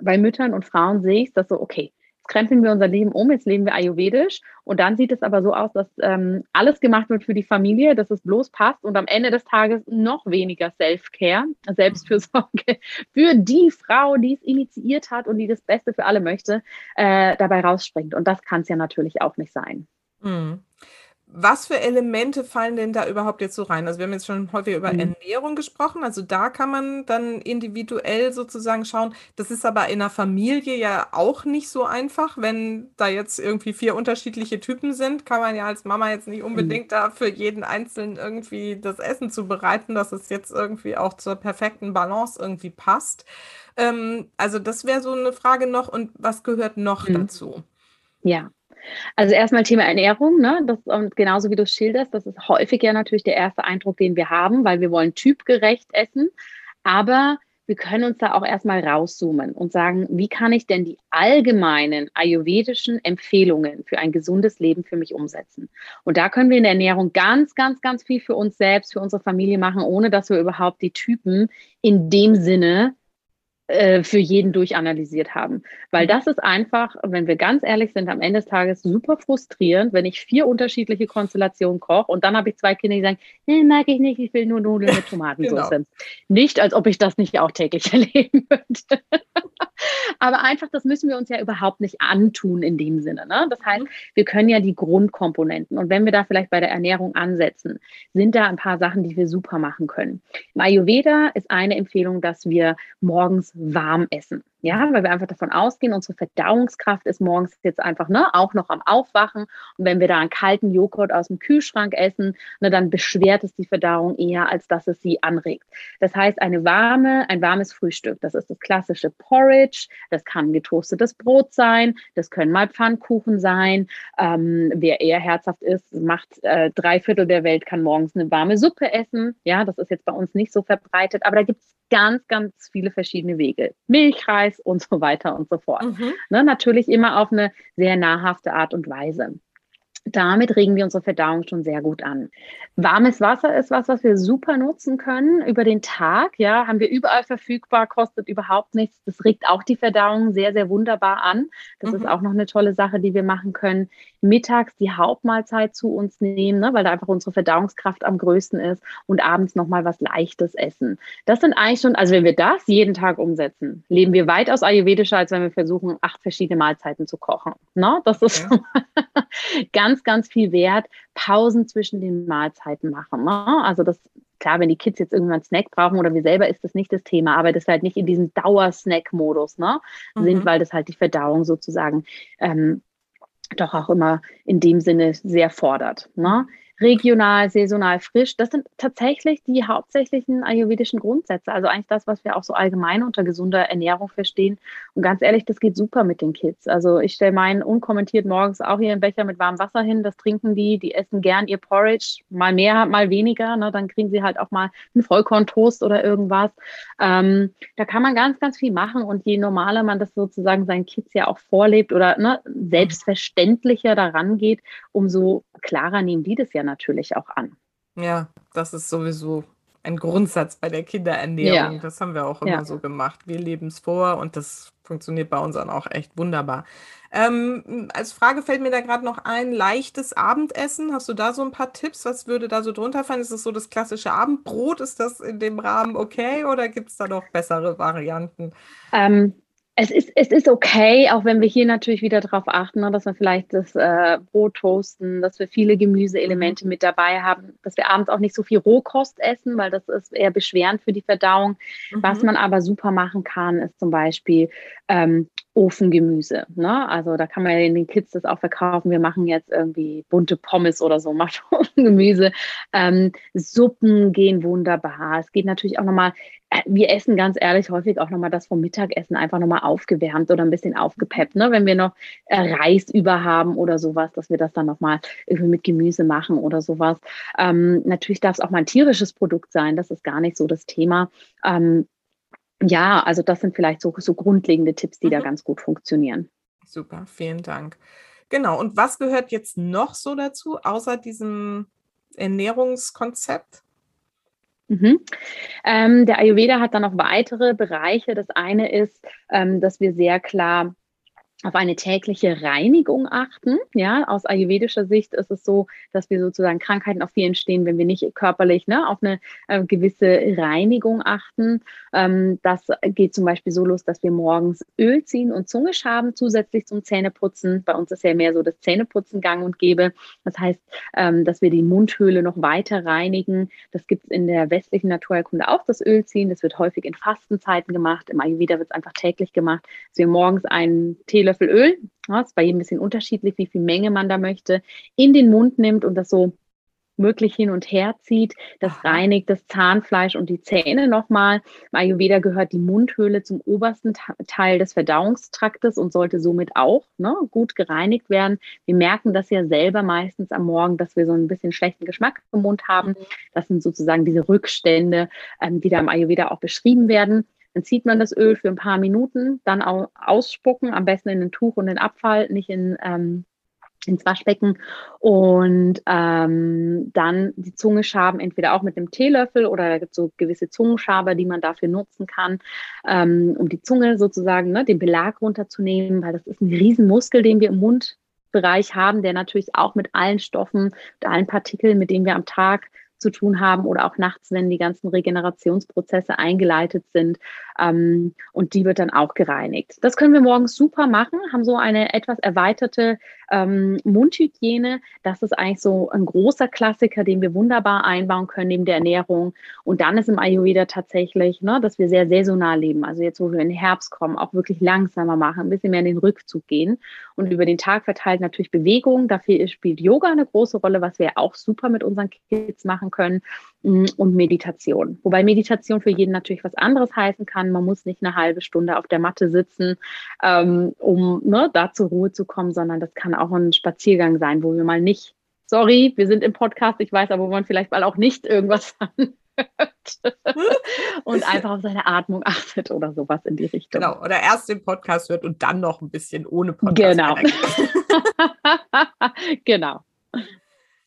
bei Müttern und Frauen sehe ich das so, okay, krempeln wir unser Leben um, jetzt leben wir ayurvedisch und dann sieht es aber so aus, dass ähm, alles gemacht wird für die Familie, dass es bloß passt und am Ende des Tages noch weniger Self-Care, Selbstfürsorge für die Frau, die es initiiert hat und die das Beste für alle möchte, äh, dabei rausspringt. Und das kann es ja natürlich auch nicht sein. Mhm. Was für Elemente fallen denn da überhaupt jetzt so rein? Also wir haben jetzt schon häufig über Mhm. Ernährung gesprochen. Also da kann man dann individuell sozusagen schauen. Das ist aber in der Familie ja auch nicht so einfach. Wenn da jetzt irgendwie vier unterschiedliche Typen sind, kann man ja als Mama jetzt nicht Mhm. unbedingt da für jeden Einzelnen irgendwie das Essen zubereiten, dass es jetzt irgendwie auch zur perfekten Balance irgendwie passt. Ähm, also das wäre so eine Frage noch. Und was gehört noch Mhm. dazu? Ja. Also erstmal Thema Ernährung, ne? Das, und genauso wie du schilderst, das ist häufig ja natürlich der erste Eindruck, den wir haben, weil wir wollen typgerecht essen. Aber wir können uns da auch erstmal rauszoomen und sagen, wie kann ich denn die allgemeinen ayurvedischen Empfehlungen für ein gesundes Leben für mich umsetzen? Und da können wir in der Ernährung ganz, ganz, ganz viel für uns selbst, für unsere Familie machen, ohne dass wir überhaupt die Typen in dem Sinne äh, für jeden durchanalysiert haben. Weil mhm. das ist einfach, wenn wir ganz ehrlich sind, am Ende des Tages super frustrierend, wenn ich vier unterschiedliche Konstellationen koche und dann habe ich zwei Kinder, die sagen, nee, mag ich nicht, ich will nur Nudeln mit Tomatensauce. genau. Nicht, als ob ich das nicht auch täglich erleben würde. Aber einfach, das müssen wir uns ja überhaupt nicht antun in dem Sinne. Ne? Das heißt, mhm. wir können ja die Grundkomponenten und wenn wir da vielleicht bei der Ernährung ansetzen, sind da ein paar Sachen, die wir super machen können. Im Ayurveda ist eine Empfehlung, dass wir morgens warm essen. Ja, weil wir einfach davon ausgehen, unsere Verdauungskraft ist morgens jetzt einfach ne, auch noch am Aufwachen. Und wenn wir da einen kalten Joghurt aus dem Kühlschrank essen, ne, dann beschwert es die Verdauung eher, als dass es sie anregt. Das heißt, eine warme, ein warmes Frühstück, das ist das klassische Porridge, das kann getoastetes Brot sein, das können mal Pfannkuchen sein. Ähm, wer eher herzhaft ist, macht äh, drei Viertel der Welt, kann morgens eine warme Suppe essen. Ja, das ist jetzt bei uns nicht so verbreitet, aber da gibt es ganz, ganz viele verschiedene Wege. Milchreis und so weiter und so fort. Mhm. Ne, natürlich immer auf eine sehr nahrhafte Art und Weise. Damit regen wir unsere Verdauung schon sehr gut an. Warmes Wasser ist was, was wir super nutzen können über den Tag. Ja, haben wir überall verfügbar, kostet überhaupt nichts. Das regt auch die Verdauung sehr, sehr wunderbar an. Das mhm. ist auch noch eine tolle Sache, die wir machen können. Mittags die Hauptmahlzeit zu uns nehmen, ne, weil da einfach unsere Verdauungskraft am größten ist und abends nochmal was Leichtes essen. Das sind eigentlich schon, also wenn wir das jeden Tag umsetzen, leben wir weitaus ayurvedischer, als wenn wir versuchen, acht verschiedene Mahlzeiten zu kochen. Ne? Das ist ja. ganz ganz, ganz viel Wert, Pausen zwischen den Mahlzeiten machen. Ne? Also das klar, wenn die Kids jetzt irgendwann einen Snack brauchen oder wir selber, ist das nicht das Thema, aber das halt nicht in diesem Dauersnack-Modus ne, mhm. sind, weil das halt die Verdauung sozusagen ähm, doch auch immer in dem Sinne sehr fordert. Ne? Regional, saisonal, frisch. Das sind tatsächlich die hauptsächlichen ayurvedischen Grundsätze. Also eigentlich das, was wir auch so allgemein unter gesunder Ernährung verstehen. Und ganz ehrlich, das geht super mit den Kids. Also ich stelle meinen unkommentiert morgens auch hier einen Becher mit warmem Wasser hin. Das trinken die. Die essen gern ihr Porridge. Mal mehr, mal weniger. Ne? Dann kriegen sie halt auch mal einen Vollkorntoast oder irgendwas. Ähm, da kann man ganz, ganz viel machen. Und je normaler man das sozusagen seinen Kids ja auch vorlebt oder ne, selbstverständlicher daran geht, umso klarer nehmen die das ja natürlich auch an. Ja, das ist sowieso ein Grundsatz bei der Kinderernährung. Ja. Das haben wir auch immer ja. so gemacht. Wir leben es vor und das funktioniert bei uns dann auch echt wunderbar. Ähm, als Frage fällt mir da gerade noch ein, leichtes Abendessen. Hast du da so ein paar Tipps? Was würde da so drunter fallen? Ist das so das klassische Abendbrot? Ist das in dem Rahmen okay oder gibt es da noch bessere Varianten? Ähm, es ist, es ist okay, auch wenn wir hier natürlich wieder darauf achten, ne, dass wir vielleicht das äh, Brot toasten, dass wir viele Gemüseelemente mit dabei haben, dass wir abends auch nicht so viel Rohkost essen, weil das ist eher beschwerend für die Verdauung. Mhm. Was man aber super machen kann, ist zum Beispiel ähm, Ofengemüse. Ne? Also da kann man ja den Kids das auch verkaufen. Wir machen jetzt irgendwie bunte Pommes oder so, macht Ofengemüse. Ähm, Suppen gehen wunderbar. Es geht natürlich auch nochmal, wir essen ganz ehrlich häufig auch nochmal das vom Mittagessen einfach nochmal aufgewärmt oder ein bisschen aufgepeppt. Ne? Wenn wir noch äh, Reis über haben oder sowas, dass wir das dann nochmal irgendwie mit Gemüse machen oder sowas. Ähm, natürlich darf es auch mal ein tierisches Produkt sein. Das ist gar nicht so das Thema. Ähm, ja, also das sind vielleicht so, so grundlegende Tipps, die mhm. da ganz gut funktionieren. Super, vielen Dank. Genau, und was gehört jetzt noch so dazu, außer diesem Ernährungskonzept? Mhm. Ähm, der Ayurveda hat dann noch weitere Bereiche. Das eine ist, ähm, dass wir sehr klar auf eine tägliche Reinigung achten. Ja, aus ayurvedischer Sicht ist es so, dass wir sozusagen Krankheiten auch viel entstehen, wenn wir nicht körperlich ne, auf eine äh, gewisse Reinigung achten. Ähm, das geht zum Beispiel so los, dass wir morgens Öl ziehen und Zunge schaben, zusätzlich zum Zähneputzen. Bei uns ist ja mehr so das Zähneputzen gang und gäbe. Das heißt, ähm, dass wir die Mundhöhle noch weiter reinigen. Das gibt es in der westlichen Naturheilkunde auch, das Öl ziehen. Das wird häufig in Fastenzeiten gemacht. Im Ayurveda wird es einfach täglich gemacht, dass wir morgens einen Teelöffel Teelöffel Öl, ja, ist bei jedem ein bisschen unterschiedlich, wie viel Menge man da möchte, in den Mund nimmt und das so möglich hin und her zieht. Das reinigt das Zahnfleisch und die Zähne nochmal. Im Ayurveda gehört die Mundhöhle zum obersten Teil des Verdauungstraktes und sollte somit auch ne, gut gereinigt werden. Wir merken das ja selber meistens am Morgen, dass wir so ein bisschen schlechten Geschmack im Mund haben. Mhm. Das sind sozusagen diese Rückstände, ähm, die da im Ayurveda auch beschrieben werden. Dann zieht man das Öl für ein paar Minuten, dann ausspucken, am besten in ein Tuch und den Abfall, nicht in, ähm, ins Waschbecken. Und ähm, dann die Zunge schaben, entweder auch mit einem Teelöffel oder da gibt so gewisse Zungenschaber, die man dafür nutzen kann, ähm, um die Zunge sozusagen, ne, den Belag runterzunehmen, weil das ist ein Riesenmuskel, den wir im Mundbereich haben, der natürlich auch mit allen Stoffen, mit allen Partikeln, mit denen wir am Tag zu tun haben oder auch nachts, wenn die ganzen Regenerationsprozesse eingeleitet sind. Ähm, und die wird dann auch gereinigt. Das können wir morgens super machen, haben so eine etwas erweiterte ähm, Mundhygiene. Das ist eigentlich so ein großer Klassiker, den wir wunderbar einbauen können neben der Ernährung. Und dann ist im Ayurveda tatsächlich, ne, dass wir sehr saisonal leben. Also jetzt, wo wir in den Herbst kommen, auch wirklich langsamer machen, ein bisschen mehr in den Rückzug gehen und über den Tag verteilt natürlich Bewegung. Dafür spielt Yoga eine große Rolle, was wir auch super mit unseren Kids machen können mm, und Meditation. Wobei Meditation für jeden natürlich was anderes heißen kann. Man muss nicht eine halbe Stunde auf der Matte sitzen, ähm, um ne, da zur Ruhe zu kommen, sondern das kann auch ein Spaziergang sein, wo wir mal nicht, sorry, wir sind im Podcast, ich weiß, aber wo man vielleicht mal auch nicht irgendwas hört und einfach auf seine Atmung achtet oder sowas in die Richtung. Genau, oder erst den Podcast hört und dann noch ein bisschen ohne Podcast. Genau. genau.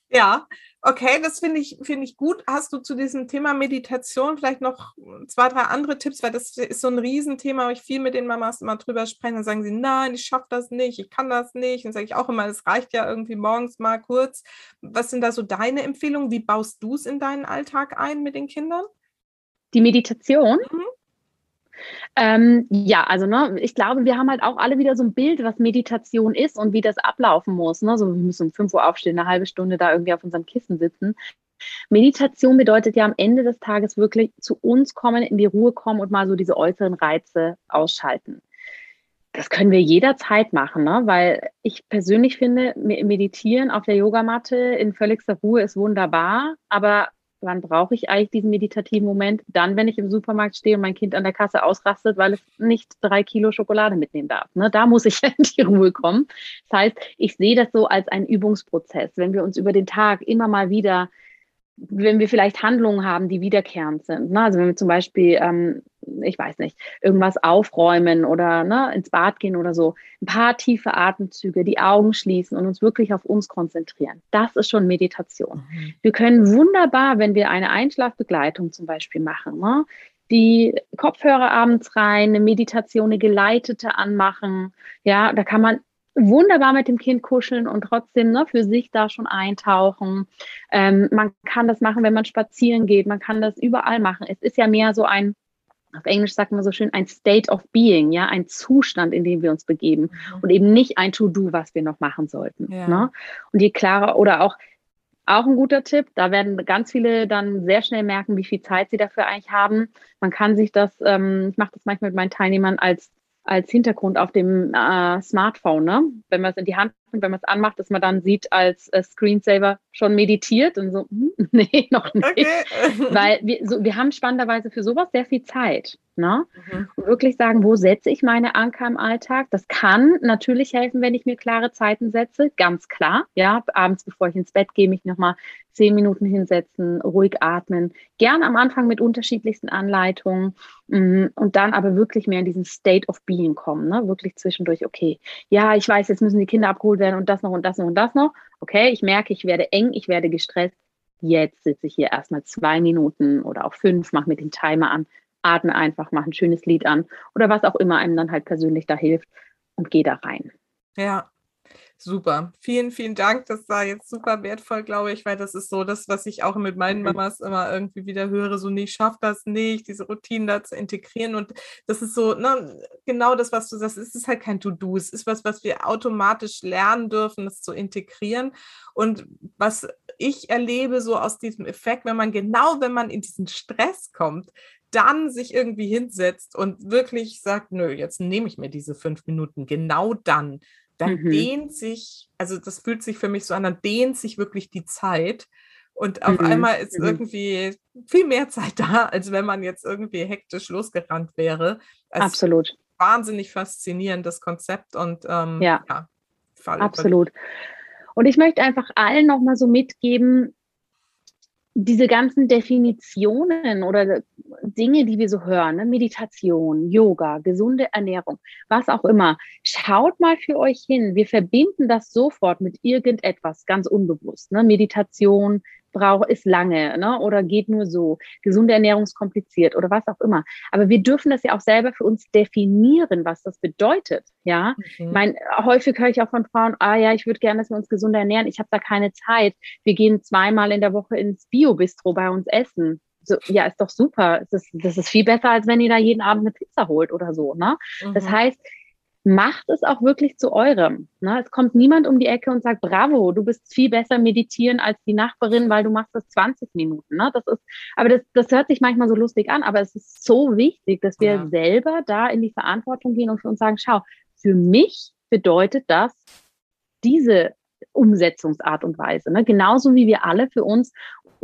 Ja, Okay, das finde ich, finde ich gut. Hast du zu diesem Thema Meditation vielleicht noch zwei, drei andere Tipps? Weil das ist so ein Riesenthema, wo ich viel mit den Mamas immer drüber spreche. Dann sagen sie, nein, ich schaffe das nicht, ich kann das nicht. Dann sage ich auch immer, es reicht ja irgendwie morgens mal kurz. Was sind da so deine Empfehlungen? Wie baust du es in deinen Alltag ein mit den Kindern? Die Meditation? Mhm. Ähm, ja, also ne, ich glaube, wir haben halt auch alle wieder so ein Bild, was Meditation ist und wie das ablaufen muss. Ne? So, wir müssen um 5 Uhr aufstehen, eine halbe Stunde da irgendwie auf unserem Kissen sitzen. Meditation bedeutet ja am Ende des Tages wirklich zu uns kommen, in die Ruhe kommen und mal so diese äußeren Reize ausschalten. Das können wir jederzeit machen, ne? weil ich persönlich finde, meditieren auf der Yogamatte in völligster Ruhe ist wunderbar, aber wann brauche ich eigentlich diesen meditativen Moment? Dann, wenn ich im Supermarkt stehe und mein Kind an der Kasse ausrastet, weil es nicht drei Kilo Schokolade mitnehmen darf. Ne? Da muss ich in die Ruhe kommen. Das heißt, ich sehe das so als einen Übungsprozess. Wenn wir uns über den Tag immer mal wieder wenn wir vielleicht Handlungen haben, die wiederkehrend sind. Ne? Also wenn wir zum Beispiel, ähm, ich weiß nicht, irgendwas aufräumen oder ne, ins Bad gehen oder so, ein paar tiefe Atemzüge, die Augen schließen und uns wirklich auf uns konzentrieren. Das ist schon Meditation. Mhm. Wir können wunderbar, wenn wir eine Einschlafbegleitung zum Beispiel machen, ne, die Kopfhörer abends rein, eine Meditation, eine geleitete anmachen. Ja, da kann man wunderbar mit dem Kind kuscheln und trotzdem ne, für sich da schon eintauchen. Ähm, man kann das machen, wenn man spazieren geht. Man kann das überall machen. Es ist ja mehr so ein auf Englisch sagt man so schön, ein State of Being, ja, ein Zustand, in dem wir uns begeben mhm. und eben nicht ein To-Do, was wir noch machen sollten. Ja. Ne? Und je klarer oder auch, auch ein guter Tipp, da werden ganz viele dann sehr schnell merken, wie viel Zeit sie dafür eigentlich haben. Man kann sich das, ähm, ich mache das manchmal mit meinen Teilnehmern als als Hintergrund auf dem äh, Smartphone, ne? wenn man es in die Hand nimmt, wenn man es anmacht, dass man dann sieht als äh, Screensaver schon meditiert und so, hm, nee, noch nicht. Okay. Weil wir, so, wir haben spannenderweise für sowas sehr viel Zeit. Ne? Mhm. Und wirklich sagen, wo setze ich meine Anker im Alltag? Das kann natürlich helfen, wenn ich mir klare Zeiten setze, ganz klar. Ja, abends, bevor ich ins Bett gehe, mich nochmal zehn Minuten hinsetzen, ruhig atmen. Gern am Anfang mit unterschiedlichsten Anleitungen mm, und dann aber wirklich mehr in diesen State of Being kommen. Ne? Wirklich zwischendurch, okay, ja, ich weiß, jetzt müssen die Kinder abgeholt werden und das noch und das noch und das noch. Okay, ich merke, ich werde eng, ich werde gestresst. Jetzt sitze ich hier erstmal zwei Minuten oder auch fünf, mache mit dem Timer an, atme einfach, mache ein schönes Lied an oder was auch immer einem dann halt persönlich da hilft und gehe da rein. Ja, Super. Vielen, vielen Dank. Das war jetzt super wertvoll, glaube ich, weil das ist so das, was ich auch mit meinen. Mamas immer irgendwie wieder höre, so, nee, ich schaffe das nicht, diese Routinen da zu integrieren. Und das ist so, ne, genau das, was du sagst, es ist halt kein To-Do, es ist was, was wir automatisch lernen dürfen, das zu integrieren. Und was ich erlebe so aus diesem Effekt, wenn man genau, wenn man in diesen Stress kommt, dann sich irgendwie hinsetzt und wirklich sagt, nö, jetzt nehme ich mir diese fünf Minuten, genau dann dann mhm. dehnt sich, also das fühlt sich für mich so an, dann dehnt sich wirklich die Zeit. Und auf mhm. einmal ist mhm. irgendwie viel mehr Zeit da, als wenn man jetzt irgendwie hektisch losgerannt wäre. Also Absolut. Wahnsinnig faszinierendes Konzept und ähm, ja, ja absolut. Und ich möchte einfach allen nochmal so mitgeben, diese ganzen Definitionen oder Dinge, die wir so hören, ne? Meditation, Yoga, gesunde Ernährung, was auch immer, schaut mal für euch hin. Wir verbinden das sofort mit irgendetwas ganz unbewusst. Ne? Meditation, braucht, ist lange ne? oder geht nur so. Gesunde Ernährung ist kompliziert oder was auch immer. Aber wir dürfen das ja auch selber für uns definieren, was das bedeutet. Ja, mhm. mein, häufig höre ich auch von Frauen, ah ja, ich würde gerne, dass wir uns gesund ernähren. Ich habe da keine Zeit. Wir gehen zweimal in der Woche ins Bio-Bistro bei uns essen. So, ja, ist doch super. Das ist, das ist viel besser, als wenn ihr da jeden Abend eine Pizza holt oder so. Ne? Mhm. Das heißt, macht es auch wirklich zu eurem. Ne? Es kommt niemand um die Ecke und sagt, bravo, du bist viel besser meditieren als die Nachbarin, weil du machst das 20 Minuten. Ne? Das ist, aber das, das hört sich manchmal so lustig an, aber es ist so wichtig, dass wir ja. selber da in die Verantwortung gehen und für uns sagen, schau, für mich bedeutet das diese Umsetzungsart und Weise. Ne? Genauso wie wir alle für uns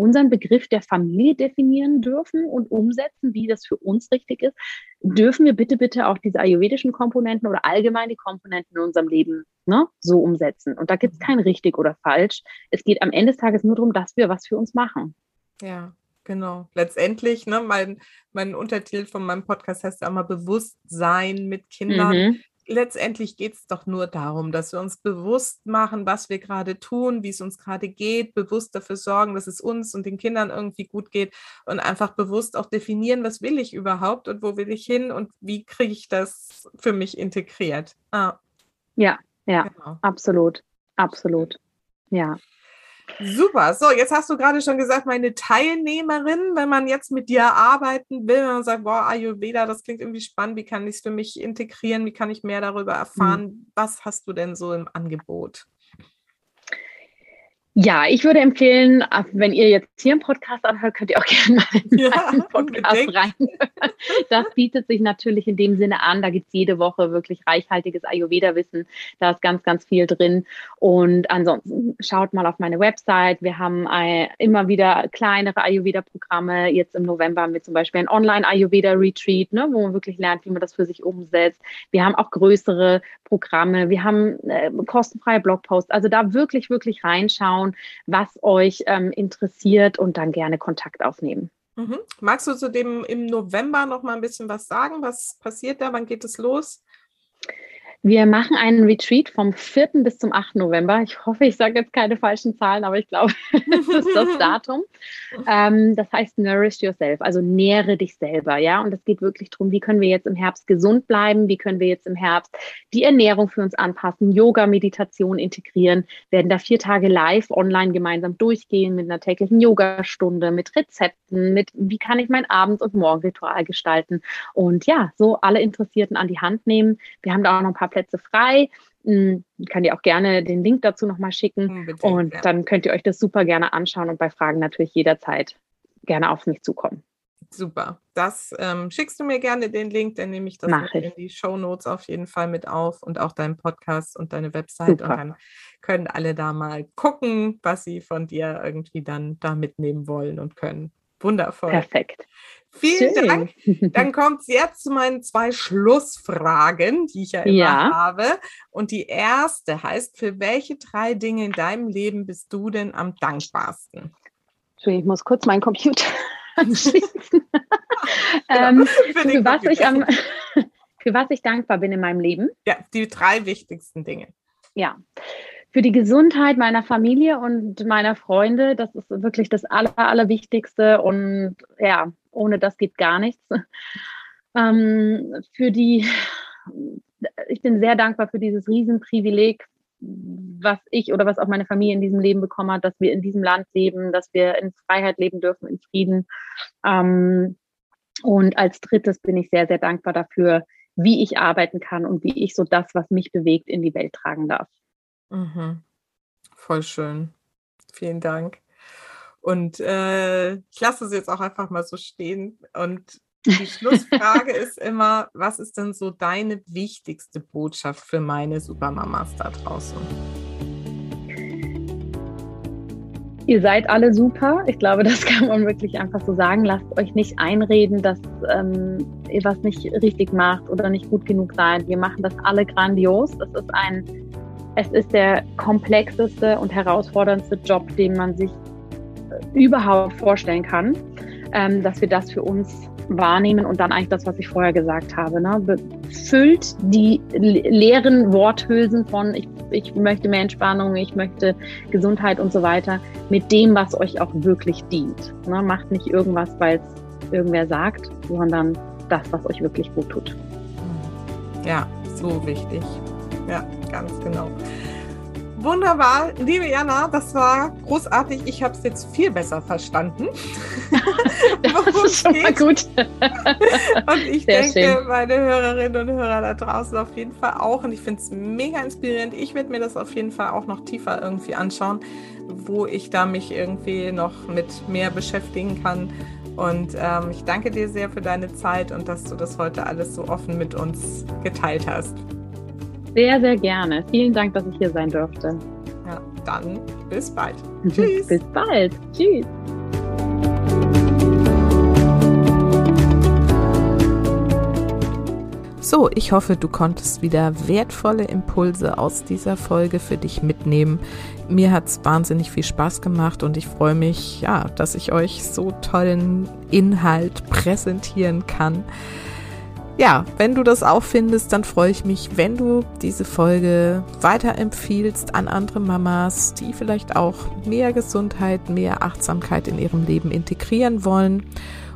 unseren Begriff der Familie definieren dürfen und umsetzen, wie das für uns richtig ist, dürfen wir bitte, bitte auch diese ayurvedischen Komponenten oder allgemeine Komponenten in unserem Leben ne, so umsetzen. Und da gibt es kein richtig oder falsch. Es geht am Ende des Tages nur darum, dass wir was für uns machen. Ja, Genau. Letztendlich, ne, mein, mein Untertitel von meinem Podcast heißt ja immer Bewusstsein mit Kindern. Mhm letztendlich geht es doch nur darum, dass wir uns bewusst machen, was wir gerade tun, wie es uns gerade geht, bewusst dafür sorgen, dass es uns und den Kindern irgendwie gut geht und einfach bewusst auch definieren, was will ich überhaupt und wo will ich hin und wie kriege ich das für mich integriert. Ah. Ja, ja, genau. absolut, absolut. Ja. Super. So, jetzt hast du gerade schon gesagt, meine Teilnehmerin, wenn man jetzt mit dir arbeiten will, wenn man sagt, boah, Ayurveda, das klingt irgendwie spannend, wie kann ich es für mich integrieren, wie kann ich mehr darüber erfahren? Hm. Was hast du denn so im Angebot? Ja, ich würde empfehlen, wenn ihr jetzt hier einen Podcast anhört, könnt ihr auch gerne mal in ja, einen Podcast rein. Das bietet sich natürlich in dem Sinne an. Da gibt es jede Woche wirklich reichhaltiges Ayurveda-Wissen. Da ist ganz, ganz viel drin. Und ansonsten schaut mal auf meine Website. Wir haben immer wieder kleinere Ayurveda-Programme. Jetzt im November haben wir zum Beispiel ein Online-Ayurveda-Retreat, ne, wo man wirklich lernt, wie man das für sich umsetzt. Wir haben auch größere Programme. Wir haben äh, kostenfreie Blogposts. Also da wirklich, wirklich reinschauen schauen, was euch ähm, interessiert und dann gerne Kontakt aufnehmen. Mhm. Magst du zu dem im November noch mal ein bisschen was sagen? Was passiert da? Wann geht es los? Wir machen einen Retreat vom 4. bis zum 8. November. Ich hoffe, ich sage jetzt keine falschen Zahlen, aber ich glaube, das ist das Datum. Ähm, das heißt Nourish Yourself, also nähere dich selber, ja. Und es geht wirklich darum, wie können wir jetzt im Herbst gesund bleiben, wie können wir jetzt im Herbst die Ernährung für uns anpassen, Yoga, Meditation integrieren, wir werden da vier Tage live online gemeinsam durchgehen mit einer täglichen Yogastunde, mit Rezepten, mit wie kann ich mein Abends- und Morgenritual gestalten und ja, so alle Interessierten an die Hand nehmen. Wir haben da auch noch ein paar Plätze frei. Ich kann dir auch gerne den Link dazu nochmal schicken. Unbedingt, und ja. dann könnt ihr euch das super gerne anschauen und bei Fragen natürlich jederzeit gerne auf mich zukommen. Super. Das ähm, schickst du mir gerne den Link, dann nehme ich das in die Show Notes auf jeden Fall mit auf und auch deinen Podcast und deine Website. Super. Und dann können alle da mal gucken, was sie von dir irgendwie dann da mitnehmen wollen und können. Wundervoll. Perfekt. Vielen Schön. Dank. Dann kommt es jetzt zu meinen zwei Schlussfragen, die ich ja immer ja. habe. Und die erste heißt, für welche drei Dinge in deinem Leben bist du denn am dankbarsten? Ich muss kurz meinen Computer anschließen. ähm, für, für was ich am, für was ich dankbar bin in meinem Leben. Ja, die drei wichtigsten Dinge. Ja, für die Gesundheit meiner Familie und meiner Freunde. Das ist wirklich das Aller, Allerwichtigste. Und ja, ohne das geht gar nichts. Ähm, für die, ich bin sehr dankbar für dieses Riesenprivileg, was ich oder was auch meine Familie in diesem Leben bekommen hat, dass wir in diesem Land leben, dass wir in Freiheit leben dürfen, in Frieden. Ähm, und als drittes bin ich sehr, sehr dankbar dafür, wie ich arbeiten kann und wie ich so das, was mich bewegt, in die Welt tragen darf. Mhm. Voll schön. Vielen Dank. Und äh, ich lasse es jetzt auch einfach mal so stehen. Und die Schlussfrage ist immer, was ist denn so deine wichtigste Botschaft für meine Supermamas da draußen? Ihr seid alle super. Ich glaube, das kann man wirklich einfach so sagen. Lasst euch nicht einreden, dass ähm, ihr was nicht richtig macht oder nicht gut genug seid. Wir machen das alle grandios. Das ist ein es ist der komplexeste und herausforderndste Job, den man sich äh, überhaupt vorstellen kann, ähm, dass wir das für uns wahrnehmen und dann eigentlich das, was ich vorher gesagt habe. Ne? Füllt die leeren Worthülsen von ich, ich möchte mehr Entspannung, ich möchte Gesundheit und so weiter mit dem, was euch auch wirklich dient. Ne? Macht nicht irgendwas, weil es irgendwer sagt, sondern das, was euch wirklich gut tut. Ja, so wichtig. Ja, ganz genau. Wunderbar, liebe Jana, das war großartig. Ich habe es jetzt viel besser verstanden. das ist schon mal gut. und ich Sehr denke, schön. meine Hörerinnen und Hörer da draußen auf jeden Fall auch. Und ich finde es mega inspirierend. Ich werde mir das auf jeden Fall auch noch tiefer irgendwie anschauen, wo ich da mich irgendwie noch mit mehr beschäftigen kann. Und ähm, ich danke dir sehr für deine Zeit und dass du das heute alles so offen mit uns geteilt hast. Sehr, sehr gerne. Vielen Dank, dass ich hier sein durfte. Ja, dann bis bald. Tschüss. bis bald. Tschüss. So, ich hoffe, du konntest wieder wertvolle Impulse aus dieser Folge für dich mitnehmen. Mir hat es wahnsinnig viel Spaß gemacht und ich freue mich, ja, dass ich euch so tollen Inhalt präsentieren kann ja, wenn du das auch findest, dann freue ich mich, wenn du diese Folge weiterempfiehlst an andere Mamas, die vielleicht auch mehr Gesundheit, mehr Achtsamkeit in ihrem Leben integrieren wollen.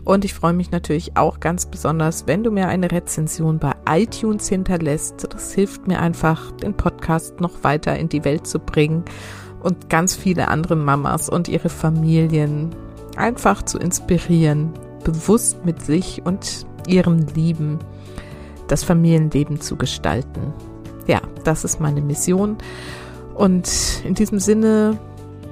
Und ich freue mich natürlich auch ganz besonders, wenn du mir eine Rezension bei iTunes hinterlässt. Das hilft mir einfach, den Podcast noch weiter in die Welt zu bringen und ganz viele andere Mamas und ihre Familien einfach zu inspirieren, bewusst mit sich und ihren Lieben das Familienleben zu gestalten. Ja, das ist meine Mission. Und in diesem Sinne,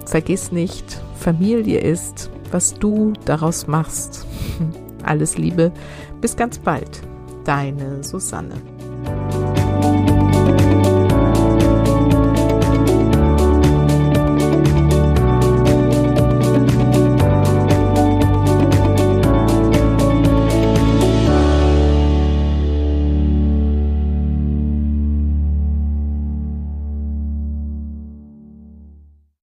vergiss nicht, Familie ist, was du daraus machst. Alles Liebe, bis ganz bald. Deine Susanne.